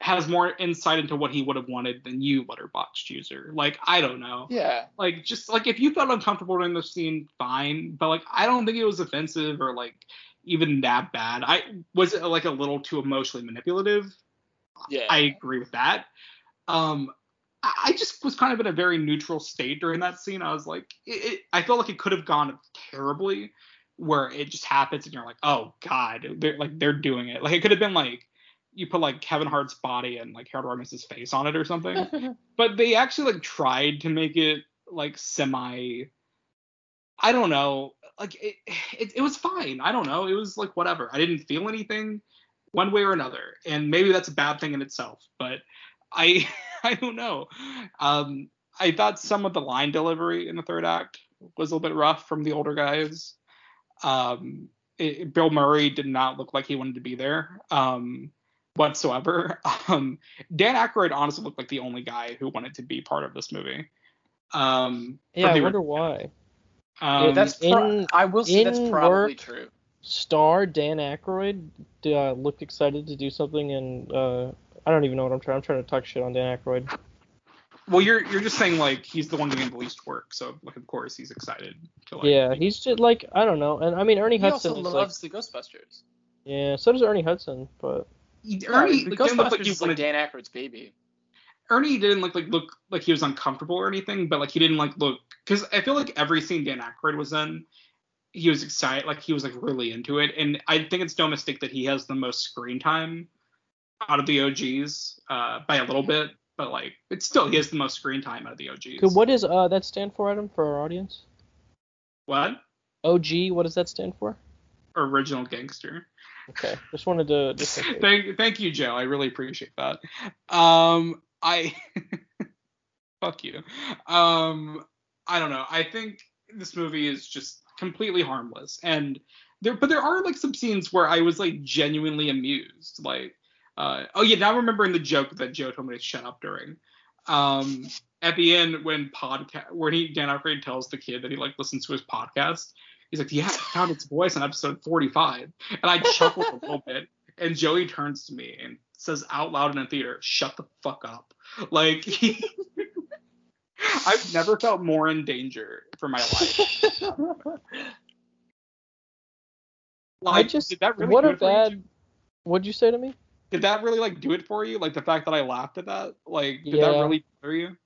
has more insight into what he would have wanted than you Letterboxd user. Like I don't know Yeah. like just like if you felt uncomfortable during the scene fine but like i don't think it was offensive or like even that bad i was it like a little too emotionally manipulative Yeah. i agree with that um i I just was kind of in a very neutral state during that scene i was like it, it, i felt like it could have gone terribly where it just happens and you're like oh god they're like they're doing it. Like it could have been like you put like Kevin Hart's body and like Harold Ramis's face on it or something. But they actually like tried to make it like semi i don't know like it, it it was fine. I don't know. It was like whatever. I didn't feel anything one way or another. And maybe that's a bad thing in itself but i i don't know. Um i thought some of the line delivery in the third act was a little bit rough from the older guys um it, bill murray did not look like he wanted to be there um whatsoever um Dan Aykroyd honestly looked like the only guy who wanted to be part of this movie. Um, Yeah, I wonder why. um, that's pro- in- I will say that's probably work- true. Star Dan Aykroyd uh, looked excited to do something, and uh, I don't even know what I'm trying. I'm trying to talk shit on Dan Aykroyd. Well, you're you're just saying like he's the one doing the least work, so like of course he's excited to like. yeah, he's just like I don't know, and I mean Ernie He Hudson also is like loves the Ghostbusters. yeah, so does Ernie Hudson, but He- No, Ernie the like, didn't look Ghostbusters like he is like. Dan Aykroyd's baby. Ernie didn't look like look like he was uncomfortable or anything, but like he didn't like look because I feel like every scene Dan Aykroyd was in, he was excited, like he was like really into it, and I think it's no mistake that he has the most screen time out of the OGs uh, by a little bit, but like it's still he has the most screen time out of the OGs. Good, what does uh that stand for, Adam, for our audience? What? OG, what does that stand for? Original gangster. Okay, just wanted to just thank, thank you, Joe. I really appreciate that. Um, I fuck you. Um, I don't know. I think this movie is just completely harmless, and there, but there are like some scenes where I was like genuinely amused. Like, uh, oh yeah, now I'm remembering the joke that Joe told me to shut up during. Um, at the end when podcast when he Dan Aykroyd tells the kid that he like listens to his podcast. He's like, yeah, I found its voice on episode 45, and I chuckled a little bit. And Joey turns to me and says out loud in a theater, "Shut the fuck up!" Like he, I've never felt more in danger for my life. Like, I just did that really what a it for you, bad. What'd you say to me? Did that really like do it for you? Like the fact that I laughed at that? Like did that really bother you?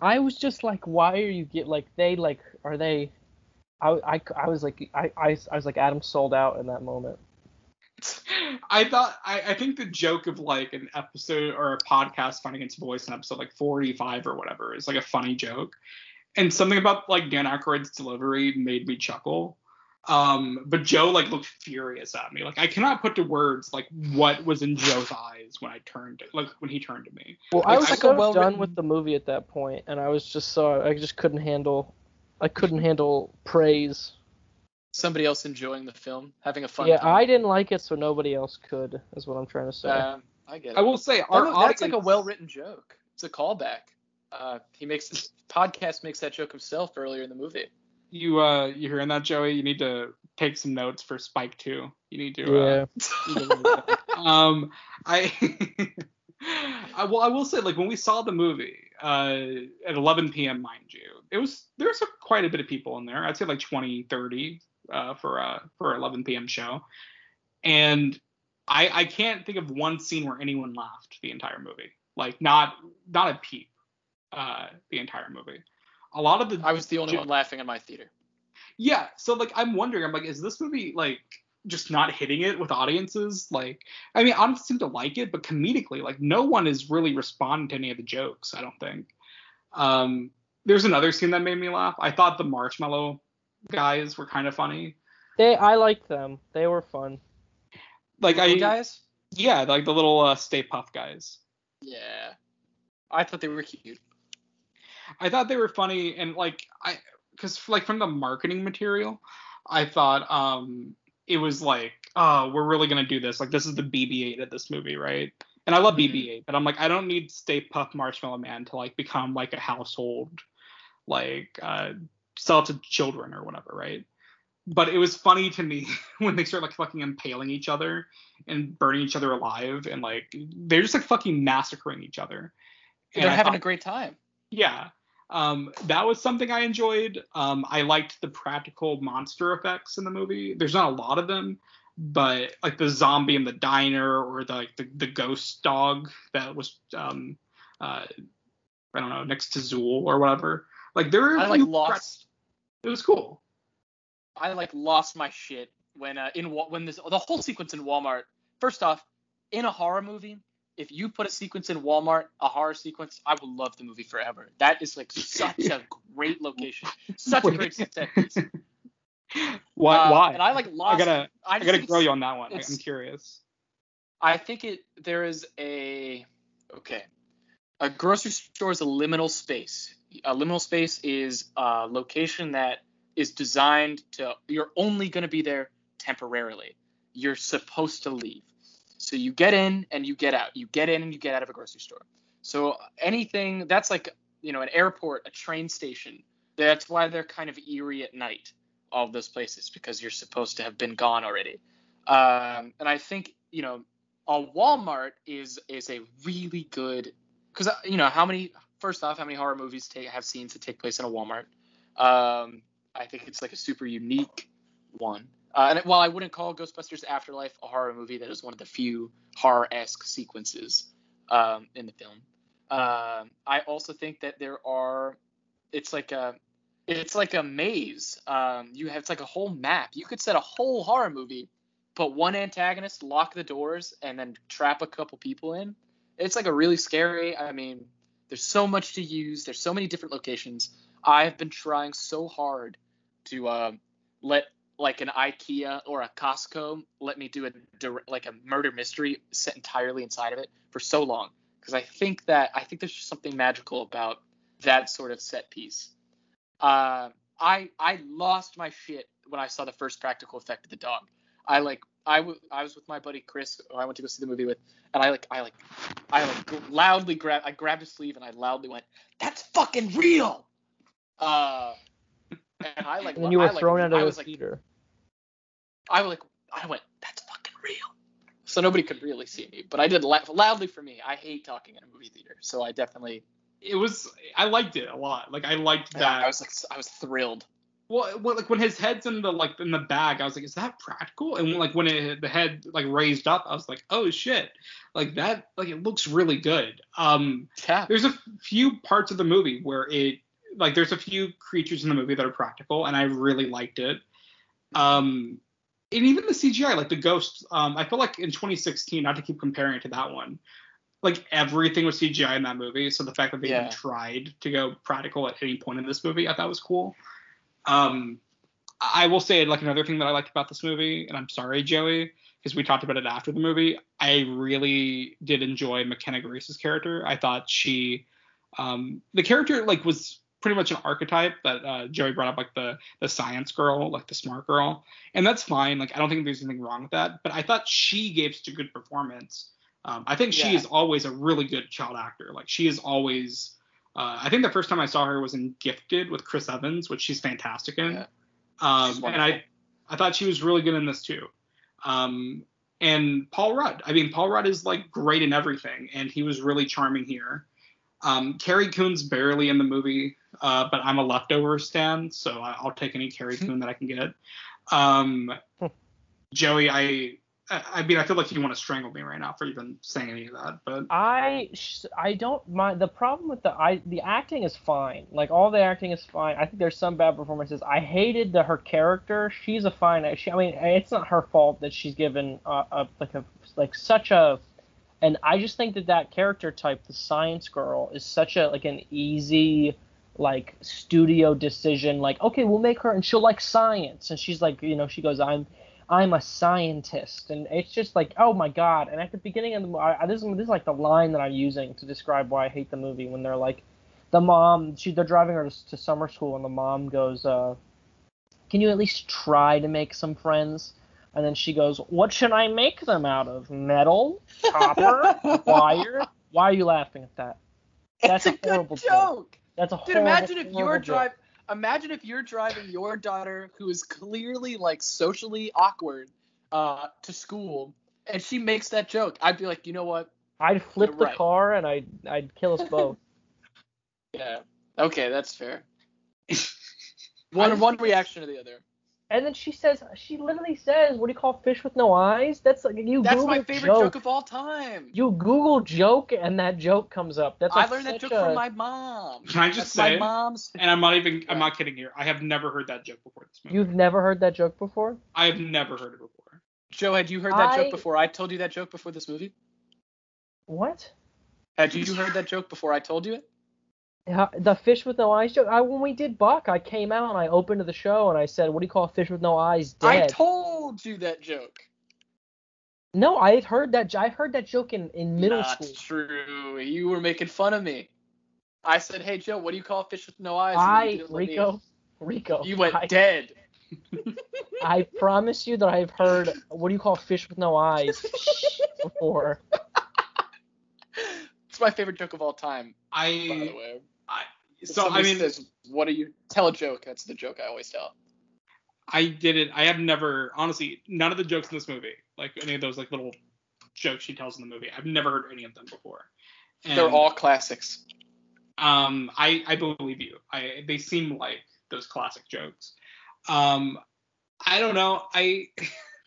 I was just like, why are you get like they like are they? I, I, I was like I, I, I was like Adam sold out in that moment. I thought I, I think the joke of like an episode or a podcast finding its voice in episode like 45 or whatever is like a funny joke, and something about like Dan Aykroyd's delivery made me chuckle. Um, but Joe like looked furious at me. Like I cannot put to words like what was in Joe's eyes when I turned like when he turned to me. Well, I Like, was I- so like a well-written- done with the movie at that point, and I was just so I just couldn't handle, I couldn't handle praise. Somebody else enjoying the film, having a fun yeah, time. I didn't like it, so nobody else could. Is what I'm trying to say. Um, I get it. I will say our was- audience, that's like a well-written joke. It's a callback. Uh, he makes podcast makes that joke himself earlier in the movie. You uh you hearing that Joey? You need to take some notes for Spike 2. You need to yeah. uh, um I I well I will say like when we saw the movie uh at 11 p.m. mind you it was there's a, quite a bit of people in there I'd say like 20 30 uh for uh for 11 p.m. show and I I can't think of one scene where anyone laughed the entire movie like not not a peep uh the entire movie a lot of the I was the only Jo- one laughing in my theater. yeah, so like I'm wondering, I'm like, is this movie like just not hitting it with audiences? Like, I mean, audiences seem to like it, but comedically, like no one is really responding to any of the jokes. I don't think. Um, there's another scene that made me laugh. I thought the marshmallow guys were kind of funny. They I liked them. They were fun. Like I Little guys. yeah, like the little uh, Stay Puft guys. Yeah. I thought they were cute. I thought they were funny and like I because like from the marketing material, I thought um it was like oh we're really gonna do this like this is the BB-8 of this movie right and I love Mhm. BB-8 but I'm like I don't need Stay Puft Marshmallow Man to like become like a household like uh sell to children or whatever right but it was funny to me when they start like fucking impaling each other and burning each other alive and like they're just like fucking massacring each other And They're I having thought- a great time. yeah. Um, that was something I enjoyed. Um, I liked the practical monster effects in the movie. There's not a lot of them, but like the zombie in the diner or the like the, the ghost dog that was um uh I don't know next to Zuul or whatever. Like there were I like lost. it was cool. I like lost my shit when uh, in when this the whole sequence in Walmart. First off, in a horror movie, if you put a sequence in Walmart, a horror sequence, I will love the movie forever. That is like such a great location, such a great set piece. Why? Uh, why? And I like lost. I gotta I, I gotta grill you on that one. I'm curious. I think it there is a okay. A grocery store is a liminal space. A liminal space is a location that is designed to you're only going to be there temporarily. You're supposed to leave. So you get in and you get out. You get in and you get out of a grocery store. So anything that's like, you know, an airport, a train station. That's why they're kind of eerie at night, all those places because you're supposed to have been gone already. Um, and I think, you know, a Walmart is is a really good because you know how many first off how many horror movies take, have scenes that take place in a Walmart. Um, I think it's like a super unique one. Uh, and while I wouldn't call Ghostbusters Afterlife a horror movie, that is one of the few horror-esque sequences um, in the film. Um, I also think that there are, it's like a, it's like a maze. Um, you have it's like a whole map. You could set a whole horror movie put one antagonist, lock the doors, and then trap a couple people in. It's like a really scary. I mean, there's so much to use. There's so many different locations. I've been trying so hard to uh, let like an IKEA or a Costco let me do a like a murder mystery set entirely inside of it for so long because I think that I think there's just something magical about that sort of set piece. Uh, I I lost my shit when I saw the first practical effect of the dog. I like I, w- I was with my buddy Chris who I went to go see the movie with and I like I like I like g- loudly grabbed I grabbed his sleeve and I loudly went that's fucking real. Uh and I like And then you were I, like, thrown out of the like theater. I was like I went that's fucking real. So nobody could really see me, but I did laugh loudly for me. I hate talking in a movie theater, so I definitely It was I liked it a lot. Like I liked that. I was like I was thrilled. Well, well, like when his head's in the like in the bag, I was like, is that practical? And when, like when it, the head like raised up, I was like, oh shit, like that, like it looks really good. Um, Yeah. there's a few parts of the movie where it like there's a few creatures in the movie that are practical, and I really liked it. Um, and even the CGI, like the ghost, um, I feel like in 2016, not to keep comparing it to that one, like everything was CGI in that movie. So the fact that they Yeah. even tried to go practical at any point in this movie, I thought was cool. Um, I will say like another thing that I liked about this movie, and I'm sorry, Joey, because we talked about it after the movie. I really did enjoy McKenna Grace's character. I thought she, um, the character like was pretty much an archetype that uh, Joey brought up, like the the science girl, like the smart girl, and that's fine. Like I don't think there's anything wrong with that. But I thought she gave such a good performance. Um, I think she Yeah. is always a really good child actor. Like she is always. Uh, I think the first time I saw her was in Gifted with Chris Evans, which she's fantastic in. Yeah. Um, and. I, I thought she was really good in this too. Um, and Paul Rudd. I mean, Paul Rudd is like great in everything, and he was really charming here. Um, Carrie Coon's barely in the movie, uh, but I'm a leftover stan, so I'll take any Carrie Coon that I can get. Um, Joey, I, I I mean, I feel like you want to strangle me right now for even saying any of that, but I I don't mind. The problem with the I the acting is fine. Like all the acting is fine. I think there's some bad performances. I hated the her character. She's a fine. She, I mean, it's not her fault that she's given uh, a like a like such a. And I just think that that character type, the science girl, is such a like an easy like studio decision like okay we'll make her and she'll like science and she's like you know she goes i'm i'm a scientist. And it's just like oh my god. And at the beginning of the movie this, is- this is like the line that i'm using to describe why i hate the movie when they're like the mom she they're driving her to, to summer school and the mom goes uh can you at least try to make some friends and then she goes what should i make them out of metal copper wire why are you laughing at that That's it's a a horrible joke. joke. that's a Dude, horrible, imagine if you're driving. Imagine if you're driving your daughter, who is clearly like socially awkward, uh, to school, and she makes that joke. I'd be like, you know what? I'd flip You're the right. car and I'd I'd kill us both. Yeah. Okay, that's fair. One one reaction to the other. And then she says, she literally says, "What do you call fish with no eyes?" That's like you. Google. That's Google my favorite joke. joke of all time. You Google joke and that joke comes up. That's I learned that joke a- from my mom. Can I just That's say- my mom's? And I'm not even I'm not kidding here. I have never heard that joke before this movie. You've never heard that joke before? I have never heard it before. Joe, had you heard that I- joke before I told you that joke before this movie? What? Had you heard that joke before I told you it? The fish with no eyes joke. I, when we did Buck, I came out and I opened the show and I said, "What do you call a fish with no eyes?" Dead. I told you that joke. no, I had heard that. I heard that joke in, in middle Not school. That's true. You were making fun of me. I said, "Hey Joe, what do you call a fish with no eyes?" I didn't me- Rico, Rico. You went I, dead. I promise you that I've heard what do you call a fish with no eyes before. It's my favorite joke of all time, by the I, way. I so I mean says, "What do you tell a joke?" That's the joke I always tell. I didn't I have never honestly none of the jokes in this movie like any of those like little jokes she tells in the movie I've never heard any of them before. And, They're all classics. um I I believe you. I they seem like those classic jokes. Um I don't know. I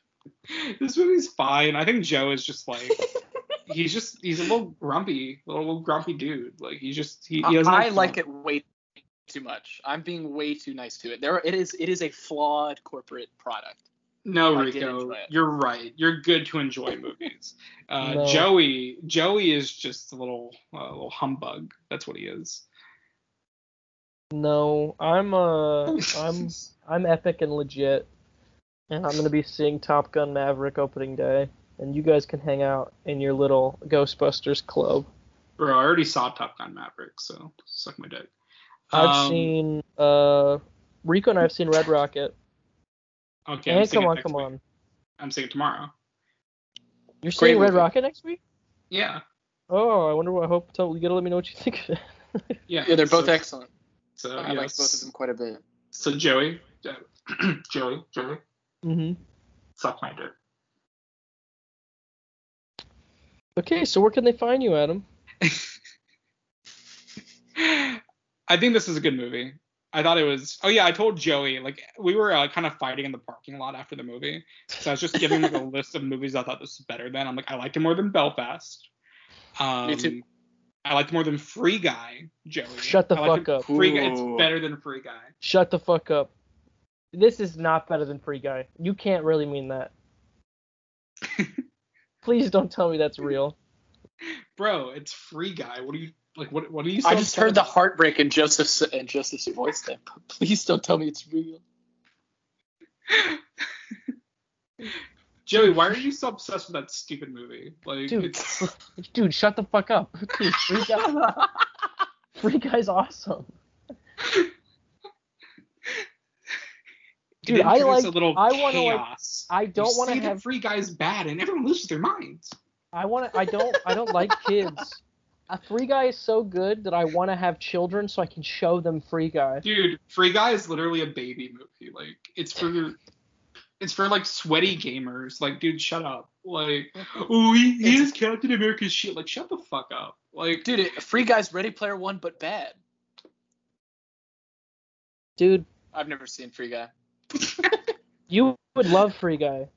this movie's fine. I think Joe is just like he's just he's a little grumpy, a little grumpy dude. Like he's just he, he doesn't I like it way too much. I'm being way too nice to it. There, it is. It is a flawed corporate product. No, I Rico, you're right. You're good to enjoy movies. Uh, No. Joey, Joey is just a little, uh, little humbug. That's what he is. No, I'm uh I'm I'm epic and legit. And I'm gonna be seeing Top Gun Maverick opening day. And you guys can hang out in your little Ghostbusters club. Bro, I already saw Top Gun Maverick, so suck my dick. I've Um, seen uh Rico and I've seen Red Rocket. Okay, I'm and seeing come it on, next come week. on. I'm seeing it tomorrow. You're Great seeing Red movie. Rocket next week? Yeah, Oh, I wonder what I hope tell you gotta let me know what you think of it. yeah. Yeah, they're both so, excellent. So I like both of them quite a bit. So Joey, uh, Joey, Joey, mm-hmm. suck my dick. Okay, so where can they find you, Adam? I think this is a good movie. I thought it was. Oh yeah, I told Joey like we were uh, kind of fighting in the parking lot after the movie. So I was just giving like a list of movies I thought this was better than. I'm like I liked it more than Belfast. Um, Me too. I liked it more than Free Guy, Joey. Shut the I fuck up. Free Guy. It's better than Free Guy. Shut the fuck up. This is not better than Free Guy. You can't really mean that. Please don't tell me that's real. Bro, it's Free Guy. What are you like? What what are you? I just upset heard the heartbreak in Joseph's in Joseph's voice. Then please don't tell me it's real. Joey, why are you so obsessed with that stupid movie? Like, Dude, it's, dude, shut the fuck up. Dude, Free Guy, Free Guy's awesome. It Dude, I introduced like- a little I wanna, like- I don't want to say that have. Free Guy's bad, and everyone loses their minds. I want to. I don't. I don't like kids. A Free Guy is so good that I want to have children so I can show them Free Guy. Dude, Free Guy is literally a baby movie. Like, it's for, it's for like sweaty gamers. Like, dude, shut up. Like, oh, he, he is Captain America's shit. Like, shut the fuck up. Like, Dude, it, Free Guy's Ready Player One, but bad. Dude, I've never seen Free Guy. You would love Free Guy.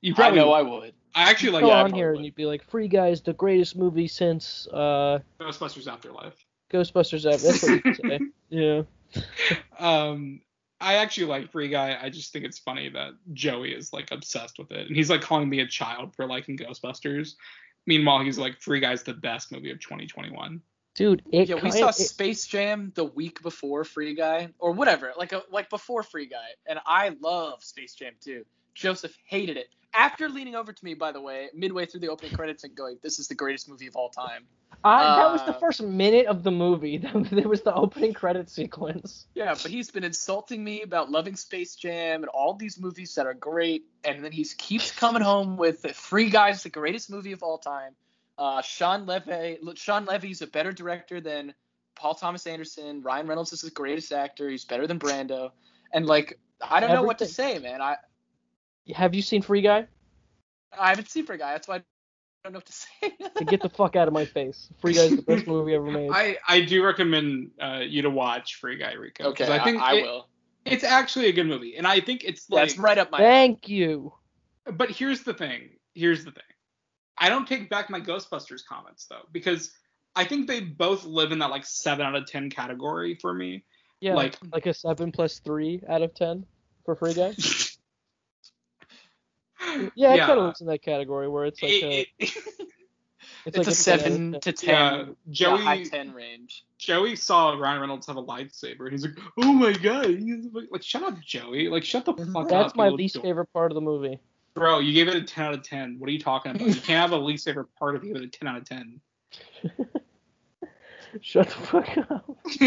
you I probably. know I would. I actually like Go yeah, on here would. and you'd be like, Free Guy is the greatest movie since uh, Ghostbusters Afterlife. Ghostbusters. Ever. That's what you say. Yeah. um I actually like Free Guy. I just think it's funny that Joey is like obsessed with it, and he's like calling me a child for liking Ghostbusters. Meanwhile, he's like Free Guy's the best movie of 2021. Dude, it yeah, we saw it- Space Jam the week before Free Guy, or whatever, like a, like before Free Guy, and I love Space Jam too. Joseph hated it. After leaning over to me, by the way, midway through the opening credits and going, "This is the greatest movie of all time." I, that was the uh, first minute of the movie. there was the opening credit sequence. Yeah, but he's been insulting me about loving Space Jam and all these movies that are great, and then he keeps coming home with Free Guy's the greatest movie of all time. Uh, Shawn Levy, Shawn Levy's a better director than Paul Thomas Anderson. Ryan Reynolds is the greatest actor. He's better than Brando. And like, I don't know what to say, man. I Have you seen Free Guy? I haven't seen Free Guy. That's why I don't know what to say. To get the fuck out of my face. Free Guy is the best movie ever made. I, I do recommend uh, you to watch Free Guy Rico. 'cause okay, I think I, it- will. it's actually a good movie, and I think it's like. That's right up my. Thank you. But here's the thing. Here's the thing. I don't take back my Ghostbusters comments though, because I think they both live in that like seven out of ten category for me. Yeah, Like- like, a seven plus three out of ten for Free Guy. Yeah, it kind of looks in that category where it's like a, It- it- it's, It's like a seven ten. to ten. yeah, yeah, high Joey ten range. Joey saw Ryan Reynolds have a lightsaber, and he's like, "Oh my god!" He's like, like, "Shut up, Joey! Like, shut the fuck up." That's my least dork." favorite part of the movie. Bro, you gave it a 10 out of 10. What are you talking about? You can't have a least favorite part if you give it a 10 out of 10. Shut the fuck up.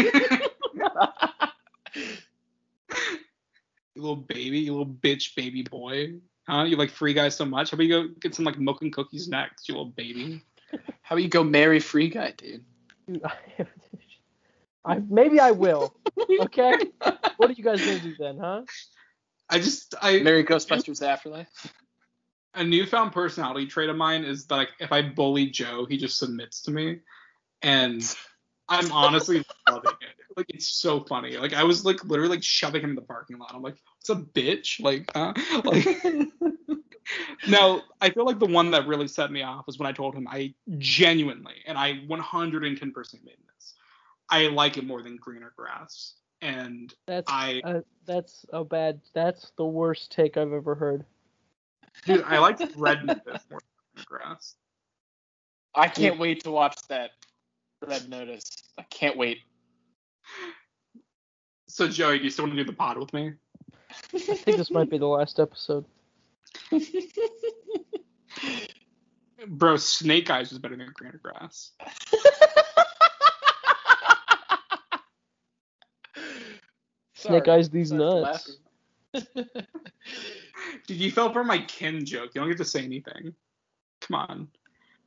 you little baby, you little bitch baby boy. Huh? You like free guys so much? How about you go get some like milk and cookies next, you little baby? How about you go marry Free Guy, dude? Dude, I, I maybe I will. Okay. what are you guys gonna do then, huh? I just I Marry Ghostbusters Afterlife. A newfound personality trait of mine is that like if I bully Joe, he just submits to me. And I'm honestly loving it. Like it's so funny. Like I was like literally like shoving him in the parking lot. I'm like, it's a bitch? Like, huh? Like No, I feel like the one that really set me off was when I told him I genuinely and I 110% made this. I like it more than greener grass. And That's I uh, that's a bad. That's the worst take I've ever heard. Dude, I like red notice more than grass. I can't wait to watch that Red Notice. I can't wait. So Joey, do you still want to do the pod with me? I think this might be the last episode. Bro, Snake Eyes was better than Greener Grass. Snake Eyes these nuts. laughing. Dude, you fell for my kin joke. You don't get to say anything. Come on.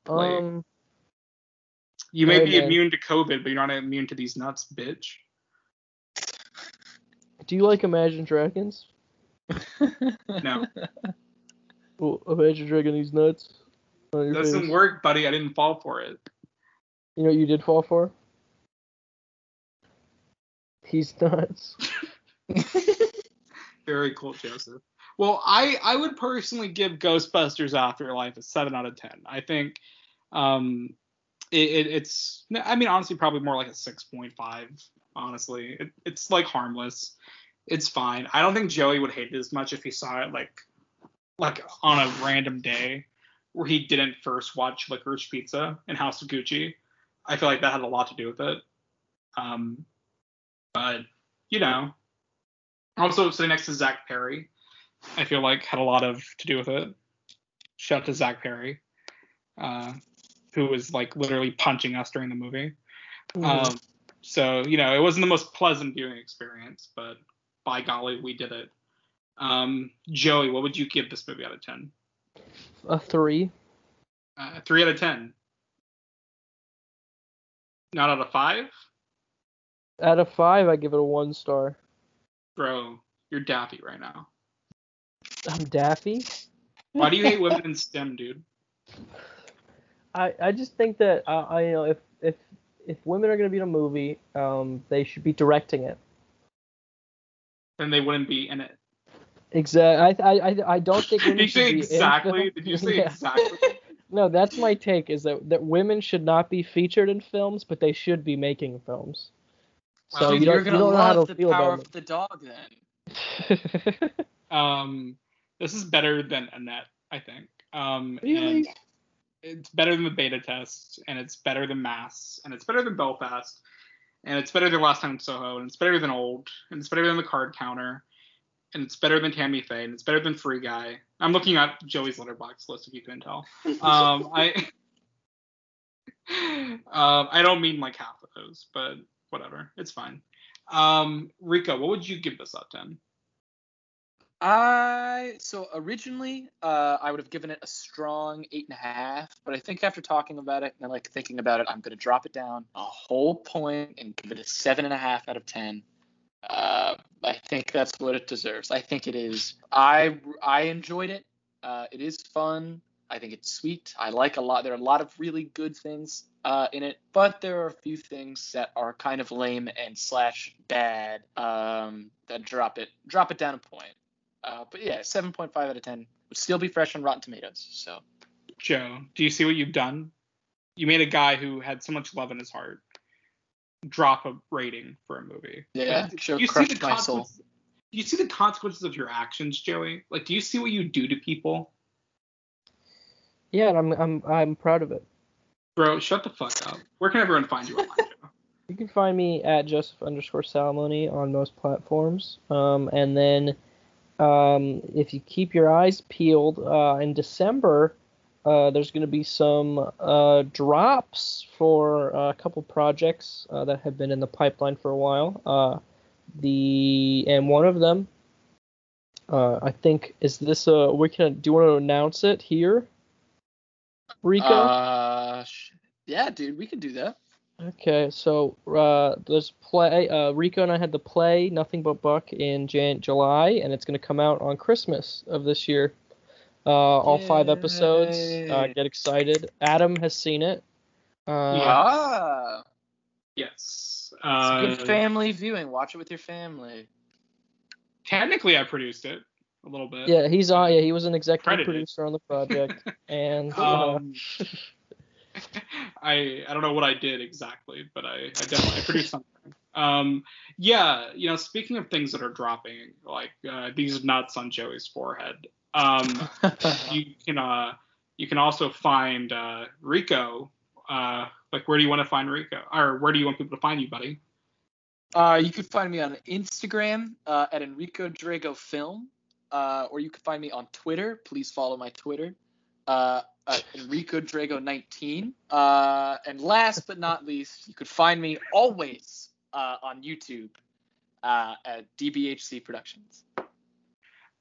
Like- Um, You may Hey, be immune to COVID, but you're not immune to these nuts, bitch. do you like Imagine Dragons? No. Well, Imagine Dragon these nuts. on your Doesn't face. work, buddy. I didn't fall for it. You know what you did fall for? He's nuts. Very cool, Joseph. Well, I I would personally give Ghostbusters Afterlife a seven out of ten. I think um it, it it's I mean honestly probably more like a six point five. Honestly, it, it's like harmless. It's fine. I don't think Joey would hate it as much if he saw it like like on a random day where he didn't first watch Licorice Pizza and House of Gucci. I feel like that had a lot to do with it. Um, but you know, also sitting next to Zach Perry, I feel like had a lot of to do with it. Shout out to Zach Perry, uh, who was like literally punching us during the movie. Um, so you know, it wasn't the most pleasant viewing experience, but by golly, we did it. Um, Joey, what would you give this movie out of ten? a three. Uh, three out of ten. Not out of five, Out of five, I give it a one star. bro. You're daffy right now. I'm Daffy. Why do you hate women in STEM, dude? I, I just think that uh, I you know if if if women are gonna be in a movie, um, they should be directing it. Then they wouldn't be in it. Exactly. I, I I I don't think women Did you should say be exactly? film- Did you say Yeah. exactly? No, that's my take. Is that that women should not be featured in films, but they should be making films. So Well, you You're don't, gonna don't know how love to the feel power of the dog then. Um, this is better than Annette, I think. Um, Really? and it's better than the beta test, and it's better than Mass, and it's better than Belfast, and it's better than Last Time in Soho, and it's better than Old, and it's better than the Card Counter, and it's better than Tammy Faye, and it's better than Free Guy. I'm looking at Joey's Letterboxd list if you couldn't tell. Um, I um, I don't mean like half of those, but whatever, it's fine. Um, Rico, what would you give this out of ten? I so originally uh, I would have given it a strong eight and a half, but I think after talking about it and like thinking about it, I'm gonna drop it down a whole point and give it a seven and a half out of ten. Uh, I think that's what it deserves. I think it is. I I enjoyed it. Uh, it is fun. I think it's sweet. I like a lot. There are a lot of really good things uh, in it, but there are a few things that are kind of lame and slash bad um, that drop it drop it down a point. Uh, but yeah, 7.5 out of 10 would still be fresh on Rotten Tomatoes. So, Joe, do you see what you've done? You made a guy who had so much love in his heart drop a rating for a movie. Yeah, sure you see crushed the my soul. consequences? Do you see the consequences of your actions, Joey? Like, do you see what you do to people? Yeah, and I'm I'm I'm proud of it. Bro, shut the fuck up. Where can everyone find you online, You can find me at Joseph underscore Salomone on most platforms. Um, and then um, if you keep your eyes peeled, uh, in December, uh, there's going to be some uh, drops for uh, a couple projects uh, that have been in the pipeline for a while. Uh, the and one of them, I think, is this. Uh, we can. Do you want to announce it here, Rico? Yeah, dude, we can do that. Okay, so uh, there's play. Uh, Rico and I had the play Nothing But Buck in Jan- July, and it's going to come out on Christmas of this year. Uh, all five episodes. Uh, get excited. Adam has seen it. Uh, Yeah. ah, Yes. it's Uh, good family viewing. Watch it with your family. technically, I produced it a little bit. yeah, he's on. Yeah, he was an executive Credited. producer on the project, and uh, Um, I I don't know what I did exactly, but I, I definitely I produced something. Um, yeah, you know, speaking of things that are dropping, like uh, these nuts on Joey's forehead, um, you can uh, you can also find uh, Rico. Uh, like, where do you want to find Rico, or where do you want people to find you, buddy? Uh, you can find me on Instagram uh, at Enrico Drago Film, uh, or you can find me on Twitter. Please follow my Twitter, uh, at Enrico Drago 19. Uh, and last but not least, you could find me always uh, on YouTube uh, at DBHC Productions.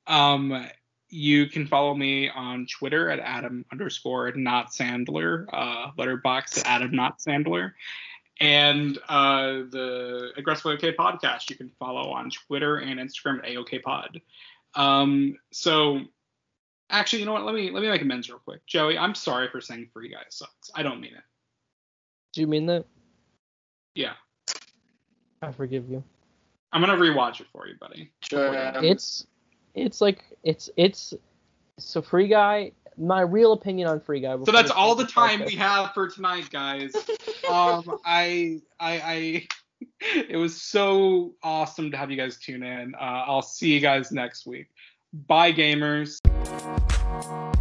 Um, you can follow me on Twitter at Adam underscore not Sandler, uh, Letterboxd Adam not Sandler, and uh, the Aggressively OK podcast you can follow on Twitter and Instagram at AOK Pod. Um, so actually, you know what? Let me let me make amends real quick, Joey. I'm sorry for saying Free Guy sucks. I don't mean it. do you mean that? Yeah, I forgive you. I'm gonna rewatch it for you, buddy. Sure. it's it's like it's it's so Free Guy. My real opinion on Free Guy. So that's all the time podcast. we have for tonight, guys. um, I, I, I, it was so awesome to have you guys tune in. Uh, I'll see you guys next week. Bye, gamers. Thank